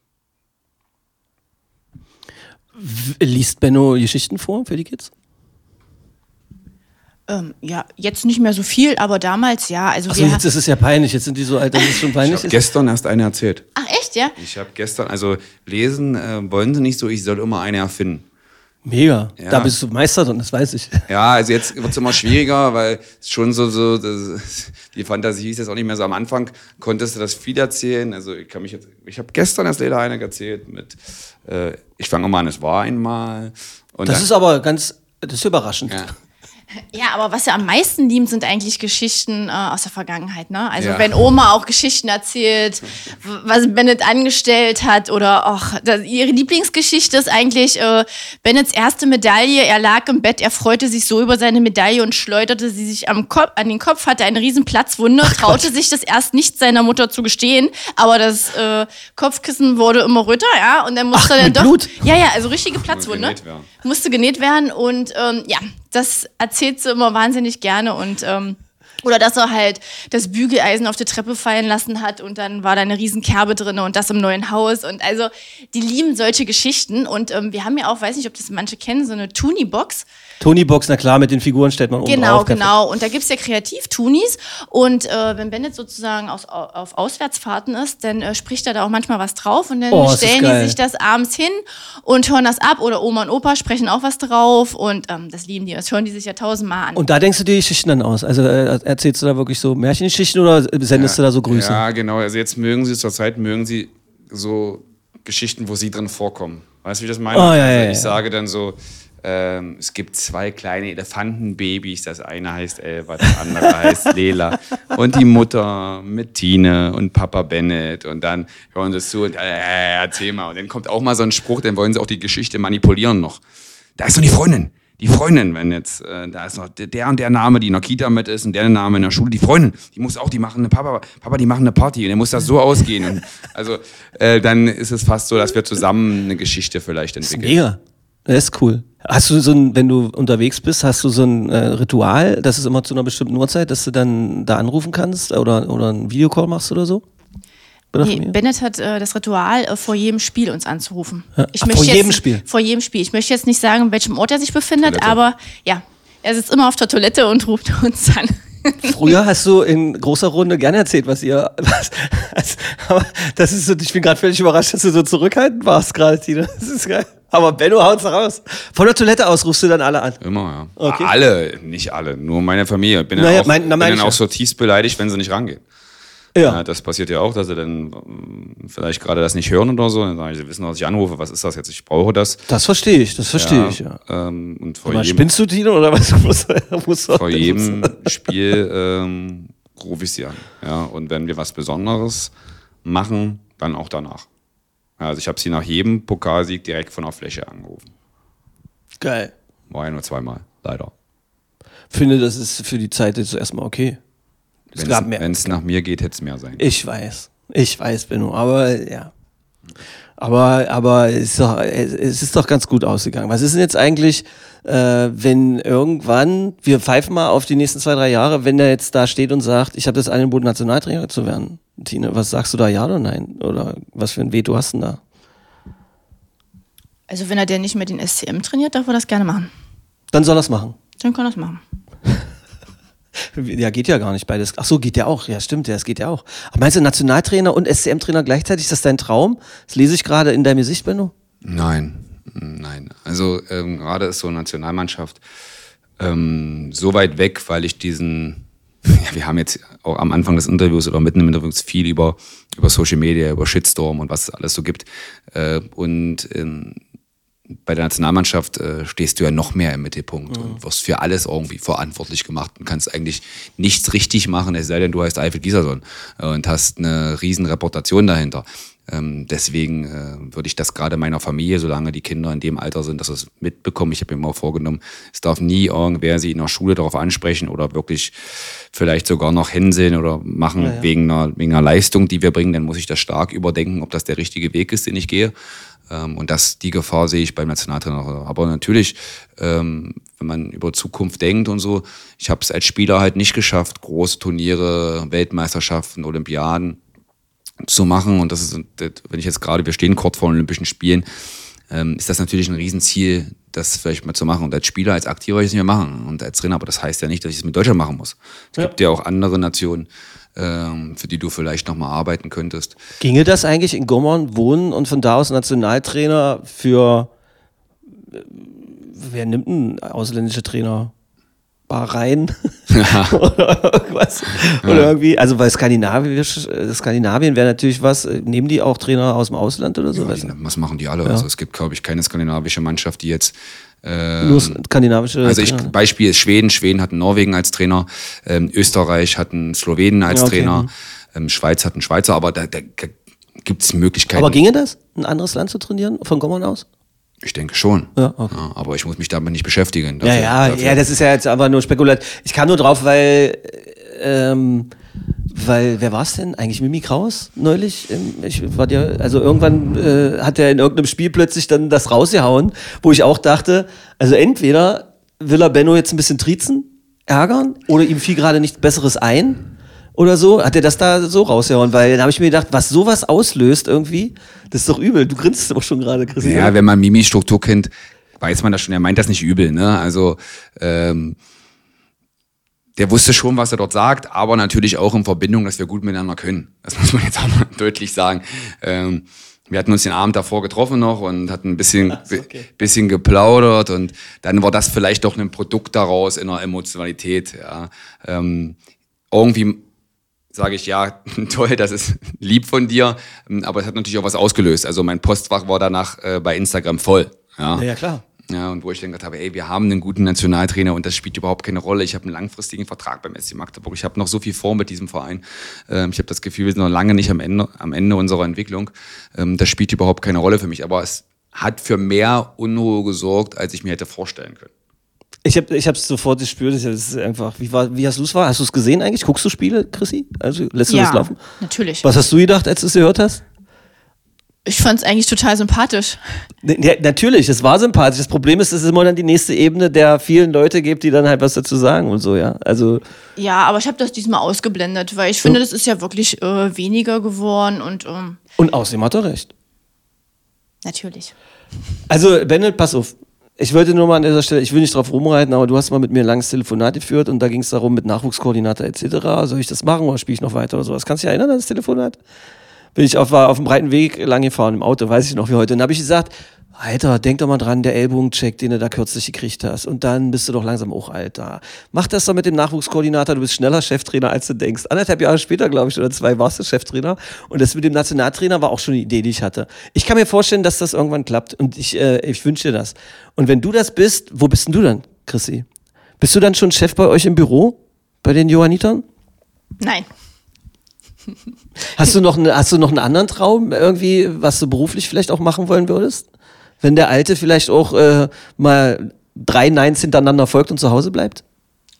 Liest Benno Geschichten vor für die Kids? Ähm, ja, jetzt nicht mehr so viel, aber damals ja. Also Achso, jetzt ist es ja peinlich. Jetzt sind die so alt, dass es schon Ich peinlich habe ist. gestern erst eine erzählt. Ach echt, ja? Ich habe gestern, also lesen äh, wollen sie nicht so, ich soll immer eine erfinden. Mega. Ja. Da bist du Meister drin, das weiß ich. Ja, also jetzt wird es immer schwieriger, weil es schon so, so das, die Fantasie ist jetzt auch nicht mehr so am Anfang. Konntest du das viel erzählen? Also ich kann mich jetzt, ich habe gestern erst leider eine erzählt mit, äh, ich fange mal an, es war einmal. Und Das dann- ist aber ganz, das ist überraschend. ja. Ja, aber was wir am meisten lieben, sind eigentlich Geschichten äh, aus der Vergangenheit. Ne? Also Ja. wenn Oma auch Geschichten erzählt, was Bennett angestellt hat oder ach, das, ihre Lieblingsgeschichte ist eigentlich äh, Bennets erste Medaille. Er lag im Bett, er freute sich so über seine Medaille und schleuderte sie sich am Kopf, an den Kopf, hatte eine riesen Platzwunde, traute sich das erst nicht seiner Mutter zu gestehen, aber das äh, Kopfkissen wurde immer röter, ja, und dann musste Ach, er mit doch, Blut? ja, ja, also richtige Platzwunde genäht werden. musste genäht werden und ähm, ja, das erzählt sie immer wahnsinnig gerne und ähm, oder dass er halt das Bügeleisen auf der Treppe fallen lassen hat und dann war da eine riesen Kerbe drin und das im neuen Haus und also die lieben solche Geschichten und ähm, wir haben ja auch, weiß nicht, ob das manche kennen, so eine Tuni-Box. Tony Box, na klar, mit den Figuren stellt man oben Genau, drauf. genau. Und da gibt's ja Kreativ-Tunis. Und äh, wenn Bennett sozusagen aus, auf Auswärtsfahrten ist, dann äh, spricht er da auch manchmal was drauf. Und dann Oh, stellen die sich das abends hin und hören das ab. Oder Oma und Opa sprechen auch was drauf. Und ähm, das lieben die. Das hören die sich ja tausendmal an. Und da denkst du dir die Geschichten dann aus? Also äh, erzählst du da wirklich so Märchengeschichten oder sendest du da so Grüße? Ja, genau. Also jetzt mögen sie zurzeit, mögen sie so Geschichten, wo sie drin vorkommen. Weißt du, wie ich das meine? Oh, ja, also ja, ich ja. sage dann so, ähm, es gibt zwei kleine Elefantenbabys. Das eine heißt Elva, das andere heißt Lela. Und die Mutter mit Tine und Papa Bennett. Und dann hören sie es zu und äh, erzähl mal. Und dann kommt auch mal so ein Spruch, dann wollen sie auch die Geschichte manipulieren noch. Da ist doch die Freundin. Die Freundin, wenn jetzt, äh, da ist noch der- und der Name, die in der Kita mit ist und der Name in der Schule, die Freundin, die muss auch, die machen eine Papa, Papa, die machen eine Party und dann muss das so ausgehen. Und also äh, dann ist es fast so, dass wir zusammen eine Geschichte vielleicht entwickeln. Mega. Das ist cool. Hast du so ein, wenn du unterwegs bist, hast du so ein äh, Ritual, das ist immer zu einer bestimmten Uhrzeit, dass du dann da anrufen kannst oder, oder einen Videocall machst oder so? Nee? Bennett hat äh, das Ritual, äh, vor jedem Spiel uns anzurufen. Ich Ach, möchte vor jetzt, jedem Spiel? Vor jedem Spiel. Ich möchte jetzt nicht sagen, in welchem Ort er sich befindet, Toilette. aber ja, er sitzt immer auf der Toilette und ruft uns an. Früher hast du in großer Runde gerne erzählt, was ihr. Was, was, aber das ist so, ich bin gerade völlig überrascht, dass du so zurückhaltend warst gerade, Tina. Das ist geil. Aber Benno haut's raus. Von der Toilette aus rufst du dann alle an. Immer, ja. Okay. Alle, nicht alle, nur meine Familie. Bin dann Naja, auch, mein- na, bin dann auch so tief beleidigt, wenn sie nicht rangehen. Ja. Ja, das passiert ja auch, dass sie dann ähm, vielleicht gerade das nicht hören oder so. Dann sage ich, sie wissen, was ich anrufe, was ist das jetzt? Ich brauche das. Das verstehe ich, das verstehe ich, ja. Ähm, und vor jedem, spinnst du, Tino, oder was? Vor jedem Spiel ähm, rufe ich sie an. Ja, und wenn wir was Besonderes machen, dann auch danach. Ja, also ich habe sie nach jedem Pokalsieg direkt von der Fläche angerufen. Geil. War ja nur zweimal, leider. Finde, das ist für die Zeit jetzt erstmal okay. Es gab mehr. Wenn es nach mir geht, hätte es mehr sein. Ich weiß. Ich weiß, Benno. Aber ja. Aber, aber es ist, doch, es ist doch ganz gut ausgegangen. Was ist denn jetzt eigentlich, äh, wenn irgendwann, wir pfeifen mal auf die nächsten zwei, drei Jahre, wenn der jetzt da steht und sagt, ich habe das Angebot, Nationaltrainer zu werden? Tine, was sagst du da, ja oder nein? Oder was für ein Veto hast du denn da? Also wenn er denn nicht mit den SCM trainiert, darf er das gerne machen. Dann soll er es machen. Dann kann er das machen. Ja, geht ja gar nicht beides. Ach so, geht ja auch. Ja, stimmt, ja, es geht ja auch. Aber meinst du Nationaltrainer und SCM-Trainer gleichzeitig? Ist das dein Traum? Das lese ich gerade in deinem Gesicht, Benno. Nein, nein. Also ähm, gerade ist so Nationalmannschaft ähm, so weit weg, weil ich diesen, ja, wir haben jetzt auch am Anfang des Interviews oder mitten im Interview viel über, über Social Media, über Shitstorm und was es alles so gibt. Äh, und ähm, bei der Nationalmannschaft äh, stehst du ja noch mehr im Mittelpunkt und wirst für alles irgendwie verantwortlich gemacht und kannst eigentlich nichts richtig machen, es sei denn, du heißt Alfred Gieserson äh, und hast eine riesen Reputation dahinter. Ähm, deswegen äh, würde ich das gerade meiner Familie, solange die Kinder in dem Alter sind, dass sie es mitbekommen. Ich habe mir mal vorgenommen, es darf nie irgendwer sie in der Schule darauf ansprechen oder wirklich vielleicht sogar noch hinsehen oder machen Wegen, einer, wegen einer Leistung, die wir bringen. Dann muss ich das stark überdenken, ob das der richtige Weg ist, den ich gehe. Ähm, und das, die Gefahr sehe ich beim Nationaltrainer. Aber natürlich, ähm, wenn man über Zukunft denkt und so, ich habe es als Spieler halt nicht geschafft, große Turniere, Weltmeisterschaften, Olympiaden zu machen. Und das ist, wenn ich jetzt gerade, wir stehen kurz vor den Olympischen Spielen, ähm, ist das natürlich ein Riesenziel, das vielleicht mal zu machen. Und als Spieler, als Aktiver ich es nicht mehr machen. Und als Trainer, aber das heißt ja nicht, dass ich es mit Deutschland machen muss. Es gibt ja auch andere Nationen, für die du vielleicht nochmal arbeiten könntest. Ginge das eigentlich in Gommern wohnen und von da aus Nationaltrainer für, wer nimmt einen ausländische Trainer? Bahrain oder irgendwas. Oder irgendwie, also weil Skandinavisch, äh, Skandinavien wäre natürlich was, äh, nehmen die auch Trainer aus dem Ausland oder so? Ja, die, was machen die alle? Also es gibt, glaube ich, keine skandinavische Mannschaft, die jetzt äh, Nur skandinavische Also ich. Beispiel ist Schweden. Schweden hat einen Norwegen als Trainer. Ähm, Österreich hat einen Slowenen als Ja, okay. Trainer. Ähm, Schweiz hat einen Schweizer. Aber da, da gibt es Möglichkeiten. Aber ginge das, ein anderes Land zu trainieren, von Gommern aus? Ich denke schon. Ja, okay. aber ich muss mich damit nicht beschäftigen. Ja, Dafür- ja, dafür- ja, das ist ja jetzt einfach nur spekulat. Ich kam nur drauf, weil, ähm, weil, wer war es denn? Eigentlich Mimi Kraus neulich? Ähm, Ich war ja, also irgendwann äh, hat er in irgendeinem Spiel plötzlich dann das rausgehauen, wo ich auch dachte, also entweder will er Benno jetzt ein bisschen triezen, ärgern, oder ihm fiel gerade nichts Besseres ein. Oder so, hat er das da so rausgehauen, weil dann habe ich mir gedacht, was sowas auslöst irgendwie, das ist doch übel. Du grinst doch schon gerade, Christian. Ja, wenn man Mimis Struktur kennt, weiß man das schon. Er meint das nicht übel, ne? Also ähm, der wusste schon, was er dort sagt, aber natürlich auch in Verbindung, dass wir gut miteinander können. Das muss man jetzt auch mal deutlich sagen. Ähm, wir hatten uns den Abend davor getroffen noch und hatten ein bisschen, okay. bisschen geplaudert und dann war das vielleicht doch ein Produkt daraus in der Emotionalität. Ja. Ähm, irgendwie sage ich, ja, toll, das ist lieb von dir, aber es hat natürlich auch was ausgelöst. Also mein Postfach war danach äh, bei Instagram voll. Ja. Ja, ja, klar. Ja, und wo ich dann gedacht habe, ey, wir haben einen guten Nationaltrainer und das spielt überhaupt keine Rolle. Ich habe einen langfristigen Vertrag beim SC Magdeburg. Ich habe noch so viel vor mit diesem Verein. Ähm, ich habe das Gefühl, wir sind noch lange nicht am Ende, am Ende unserer Entwicklung. Ähm, das spielt überhaupt keine Rolle für mich. Aber es hat für mehr Unruhe gesorgt, als ich mir hätte vorstellen können. Ich habe ich hab's sofort gespürt. Das ist einfach, wie, war, wie hast du es war? Hast du es gesehen eigentlich? Guckst du Spiele, Chrissy? Also lässt du das laufen? natürlich. Was hast du gedacht, als du es gehört hast? Ich fand es eigentlich total sympathisch. Ne, Ja, natürlich, es war sympathisch. Das Problem ist, es ist immer dann die nächste Ebene der vielen Leute gibt, die dann halt was dazu sagen und so, ja. Also, Ja, aber ich habe das diesmal ausgeblendet, weil ich finde, das ist ja wirklich äh, weniger geworden und ähm, und außerdem hat er recht. natürlich. Also, Bennett, pass auf. Ich wollte nur mal an dieser Stelle, ich will nicht drauf rumreiten, aber du hast mal mit mir ein langes Telefonat geführt und da ging es darum mit Nachwuchskoordinator etc. Soll ich das machen oder spiele ich noch weiter oder sowas? Kannst du dich erinnern an das Telefonat? Bin ich auf, war auf dem breiten Weg lang gefahren im Auto, weiß ich noch wie heute. Und dann habe ich gesagt, Alter, denk doch mal dran, der Ellbogencheck, den du da kürzlich gekriegt hast. Und dann bist du doch langsam auch alt da. Mach das doch mit dem Nachwuchskoordinator, du bist schneller Cheftrainer, als du denkst. Anderthalb Jahre später, glaube ich, oder zwei warst du Cheftrainer. Und das mit dem Nationaltrainer war auch schon eine Idee, die ich hatte. Ich kann mir vorstellen, dass das irgendwann klappt und ich, äh, ich wünsche dir das. Und wenn du das bist, wo bist denn du dann, Chrissy? Bist du dann schon Chef bei euch im Büro? Bei den Johannitern? Nein. Hast du noch, eine, hast du noch einen anderen Traum irgendwie, was du beruflich vielleicht auch machen wollen würdest? Wenn der Alte vielleicht auch äh, mal drei Neins hintereinander folgt und zu Hause bleibt?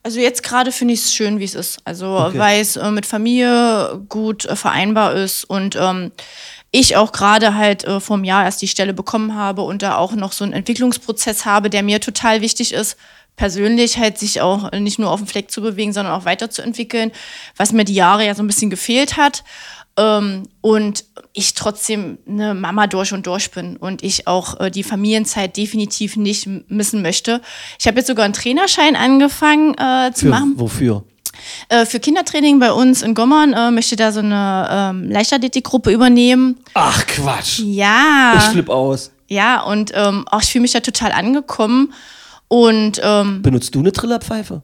Also jetzt gerade finde ich es schön, wie es ist. Also weil es äh, mit Familie gut äh, vereinbar ist und ähm, ich auch gerade halt äh, vom Jahr erst die Stelle bekommen habe und da auch noch so einen Entwicklungsprozess habe, der mir total wichtig ist, persönlich halt sich auch nicht nur auf dem Fleck zu bewegen, sondern auch weiterzuentwickeln, was mir die Jahre ja so ein bisschen gefehlt hat. Ähm, und ich trotzdem eine Mama durch und durch bin und ich auch äh, die Familienzeit definitiv nicht missen möchte. Ich habe jetzt sogar einen Trainerschein angefangen äh, zu Für, machen. wofür? Äh, für Kindertraining bei uns in Gommern äh, möchte da so eine ähm, Leichtathletikgruppe übernehmen. Ach Quatsch. Ja. Ich flipp aus. Ja, und ähm, auch ich fühle mich da total angekommen. Und ähm, Benutzt du eine Trillerpfeife?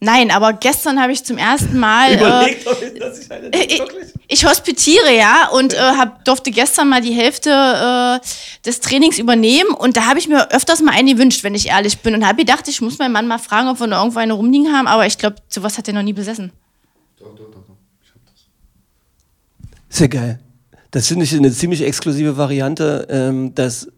Nein, aber gestern habe ich zum ersten Mal. Äh, doch, dass ich eine ich, ich hospitiere ja und äh, hab, durfte gestern mal die Hälfte äh, des Trainings übernehmen und da habe ich mir öfters mal einen gewünscht, wenn ich ehrlich bin und habe gedacht, ich muss meinen Mann mal fragen, ob wir noch irgendwo eine rumliegen haben, aber ich glaube, sowas hat er noch nie besessen. Sehr geil. Das finde ich eine ziemlich exklusive Variante, ähm, dass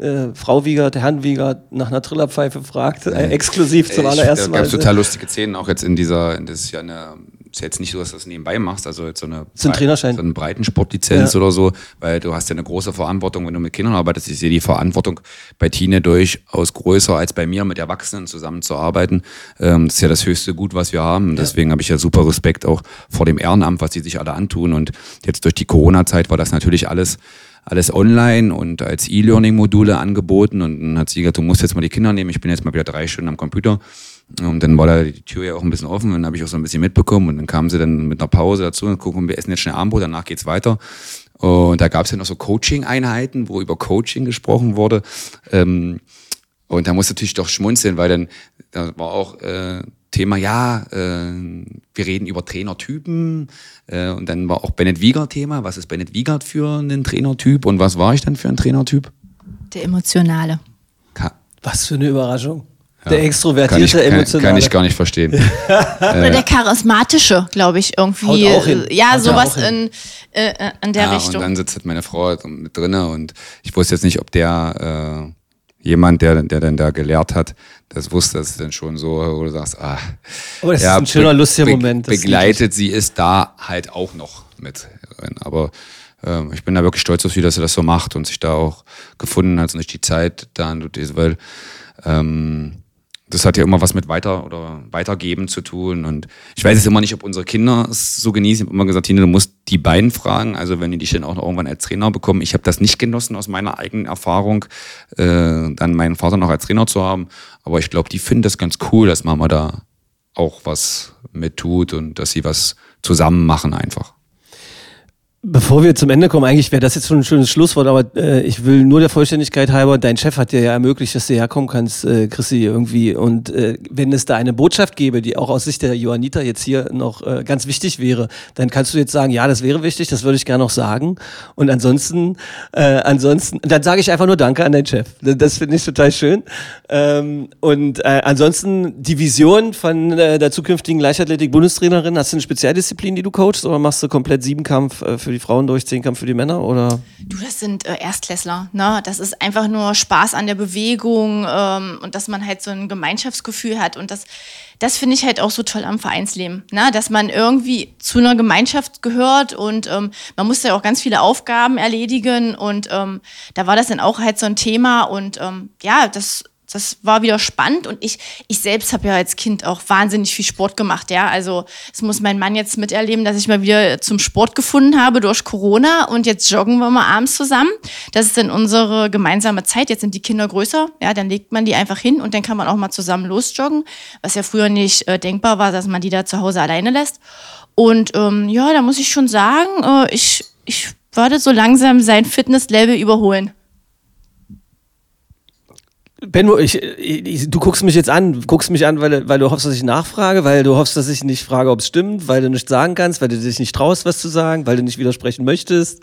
äh, Frau Wiegert, Herrn Wiegert nach einer Trillerpfeife fragt, äh, exklusiv zum allerersten Da Mal. gab es total lustige Szenen, auch jetzt in dieser, das ist ja eine, ist jetzt nicht so, dass du das nebenbei machst, also jetzt so eine, So ein Trainerschein. so eine Breitensportlizenz Ja. oder so, weil du hast ja eine große Verantwortung, wenn du mit Kindern arbeitest. Ich sehe die Verantwortung bei Tine durchaus größer als bei mir, mit Erwachsenen zusammenzuarbeiten. Ähm, das ist ja das höchste Gut, was wir haben. Und Deswegen habe ich ja super Respekt auch vor dem Ehrenamt, was die sich alle antun. Und jetzt durch die Corona-Zeit war das natürlich alles alles online und als E-Learning-Module angeboten und dann hat sie gesagt, du musst jetzt mal die Kinder nehmen, ich bin jetzt mal wieder drei Stunden am Computer und dann war da die Tür ja auch ein bisschen offen und dann habe ich auch so ein bisschen mitbekommen und dann kamen sie dann mit einer Pause dazu und gucken, wir essen jetzt schnell Abendbrot, danach geht's weiter und da gab es ja noch so Coaching-Einheiten, wo über Coaching gesprochen wurde ähm, Und da musste natürlich doch schmunzeln, weil dann da war auch äh, Thema, ja, äh, wir reden über Trainertypen äh, und dann war auch Bennett Wiegert Thema. Was ist Bennett Wiegert für einen Trainertyp und was war ich dann für ein Trainertyp? Der Emotionale. Ka Was für eine Überraschung. Ja, Der kann ich, extrovertierte, kann, emotionale. kann ich gar nicht verstehen. Oder der charismatische, glaube ich, irgendwie. Haut auch hin. äh, Ja, Haut sowas auch hin. in, äh, äh, in der ja, Richtung. Und dann sitzt halt meine Frau halt mit drinne und ich wusste jetzt nicht, ob der äh, jemand, der, der dann da gelehrt hat, das wusste, das ist dann schon so, wo du sagst, ah, Aber das ist ein schöner, lustiger be- Moment. Das ist begleitet sie ist da halt auch noch mit. drin. Aber ähm, ich bin da wirklich stolz auf sie, dass sie das so macht und sich da auch gefunden hat und sich die Zeit da tut, weil ähm, das hat ja immer was mit weiter oder weitergeben zu tun. Und ich weiß jetzt immer nicht, ob unsere Kinder es so genießen. Ich habe immer gesagt, Tine, du musst die beiden fragen. Also wenn die dich dann auch noch irgendwann als Trainer bekommen. Ich habe das nicht genossen aus meiner eigenen Erfahrung, äh, dann meinen Vater noch als Trainer zu haben. Aber ich glaube, die finden das ganz cool, dass Mama da auch was mit tut und dass sie was zusammen machen einfach. Bevor wir zum Ende kommen, eigentlich wäre das jetzt schon ein schönes Schlusswort, aber äh, ich will nur der Vollständigkeit halber, dein Chef hat dir ja ermöglicht, dass du herkommen kannst, äh, Chrissy, irgendwie. Und äh, wenn es da eine Botschaft gäbe, die auch aus Sicht der Johannita jetzt hier noch äh, ganz wichtig wäre, dann kannst du jetzt sagen, ja, das wäre wichtig, das würde ich gerne noch sagen. Und ansonsten, äh, ansonsten, dann sage ich einfach nur Danke an deinen Chef. Das finde ich total schön. Ähm, und äh, ansonsten die Vision von äh, der zukünftigen Leichtathletik-Bundestrainerin, hast du eine Spezialdisziplin, die du coachst, oder machst du komplett Siebenkampf äh, für die Frauen durch, Zehnkampf für die Männer? Oder? Du, das sind äh, Erstklässler. Ne? Das ist einfach nur Spaß an der Bewegung ähm, und dass man halt so ein Gemeinschaftsgefühl hat. Und das, das finde ich halt auch so toll am Vereinsleben. Ne? Dass man irgendwie zu einer Gemeinschaft gehört und ähm, man muss ja auch ganz viele Aufgaben erledigen. Und ähm, da war das dann auch halt so ein Thema. Und ähm, ja, das das war wieder spannend und ich, ich selbst habe ja als Kind auch wahnsinnig viel Sport gemacht, ja. Also es muss mein Mann jetzt miterleben, dass ich mal wieder zum Sport gefunden habe durch Corona und jetzt joggen wir mal abends zusammen. Das ist dann unsere gemeinsame Zeit. Jetzt sind die Kinder größer, ja, dann legt man die einfach hin und dann kann man auch mal zusammen losjoggen, was ja früher nicht äh, denkbar war, dass man die da zu Hause alleine lässt. Und ähm, ja, da muss ich schon sagen, äh, ich, ich würde so langsam sein Fitnesslevel überholen. Benno, ich, ich, du guckst mich jetzt an, guckst mich an, weil, weil du hoffst, dass ich nachfrage, weil du hoffst, dass ich nicht frage, ob es stimmt, weil du nicht sagen kannst, weil du dich nicht traust, was zu sagen, weil du nicht widersprechen möchtest.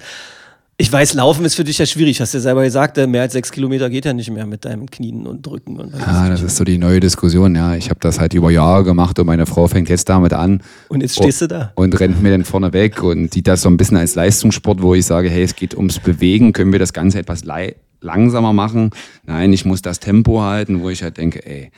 Ich weiß, Laufen ist für dich ja schwierig, hast du ja selber gesagt, äh, mehr als sechs Kilometer geht ja nicht mehr mit deinen Knien und Drücken. Und Ja, das ist so die neue Diskussion. Ja, ich habe das halt über Jahre gemacht und meine Frau fängt jetzt damit an. Und jetzt stehst du da. Und rennt mir dann vorne weg und sieht das so ein bisschen als Leistungssport, wo ich sage, hey, es geht ums Bewegen, können wir das Ganze etwas langsamer machen? Nein, ich muss das Tempo halten, wo ich halt denke, ey,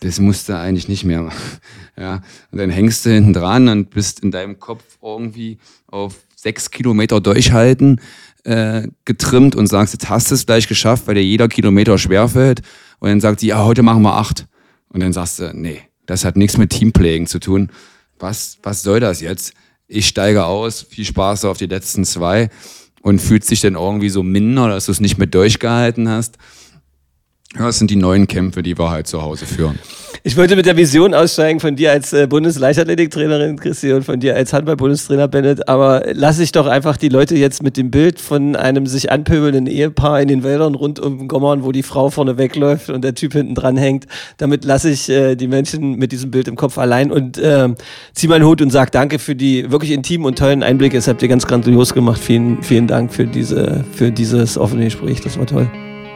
das musst du eigentlich nicht mehr machen. Ja, und dann hängst du hinten dran und bist in deinem Kopf irgendwie auf sechs Kilometer durchhalten äh, getrimmt und sagst, jetzt hast du es gleich geschafft, weil dir jeder Kilometer schwerfällt. Und dann sagt sie, ja, heute machen wir acht. Und dann sagst du, nee, das hat nichts mit Teamplaying zu tun. Was, was soll das jetzt? Ich steige aus, viel Spaß auf die letzten zwei und fühlst dich dann irgendwie so minder, dass du es nicht mehr durchgehalten hast. Das sind die neuen Kämpfe, die wir halt zu Hause führen. Ich wollte mit der Vision aussteigen von dir als äh, Bundesleichtathletiktrainerin, Christi, und von dir als Handball-Bundestrainer, Bennett. Aber lass ich doch einfach die Leute jetzt mit dem Bild von einem sich anpöbelnden Ehepaar in den Wäldern rund um Gommern, wo die Frau vorne wegläuft und der Typ hinten dran hängt. Damit lasse ich äh, die Menschen mit diesem Bild im Kopf allein und äh, zieh meinen Hut und sag danke für die wirklich intimen und tollen Einblicke. Das habt ihr ganz grandios gemacht. Vielen, vielen Dank für, diese, für dieses offene Gespräch. Das war toll.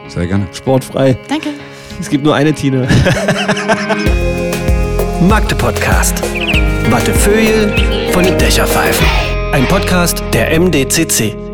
Sehr gerne. Sportfrei. Danke. Es gibt nur eine Tine. Magde Podcast. Wattefeuille von den Dächerpfeifen. Ein Podcast der MDCC.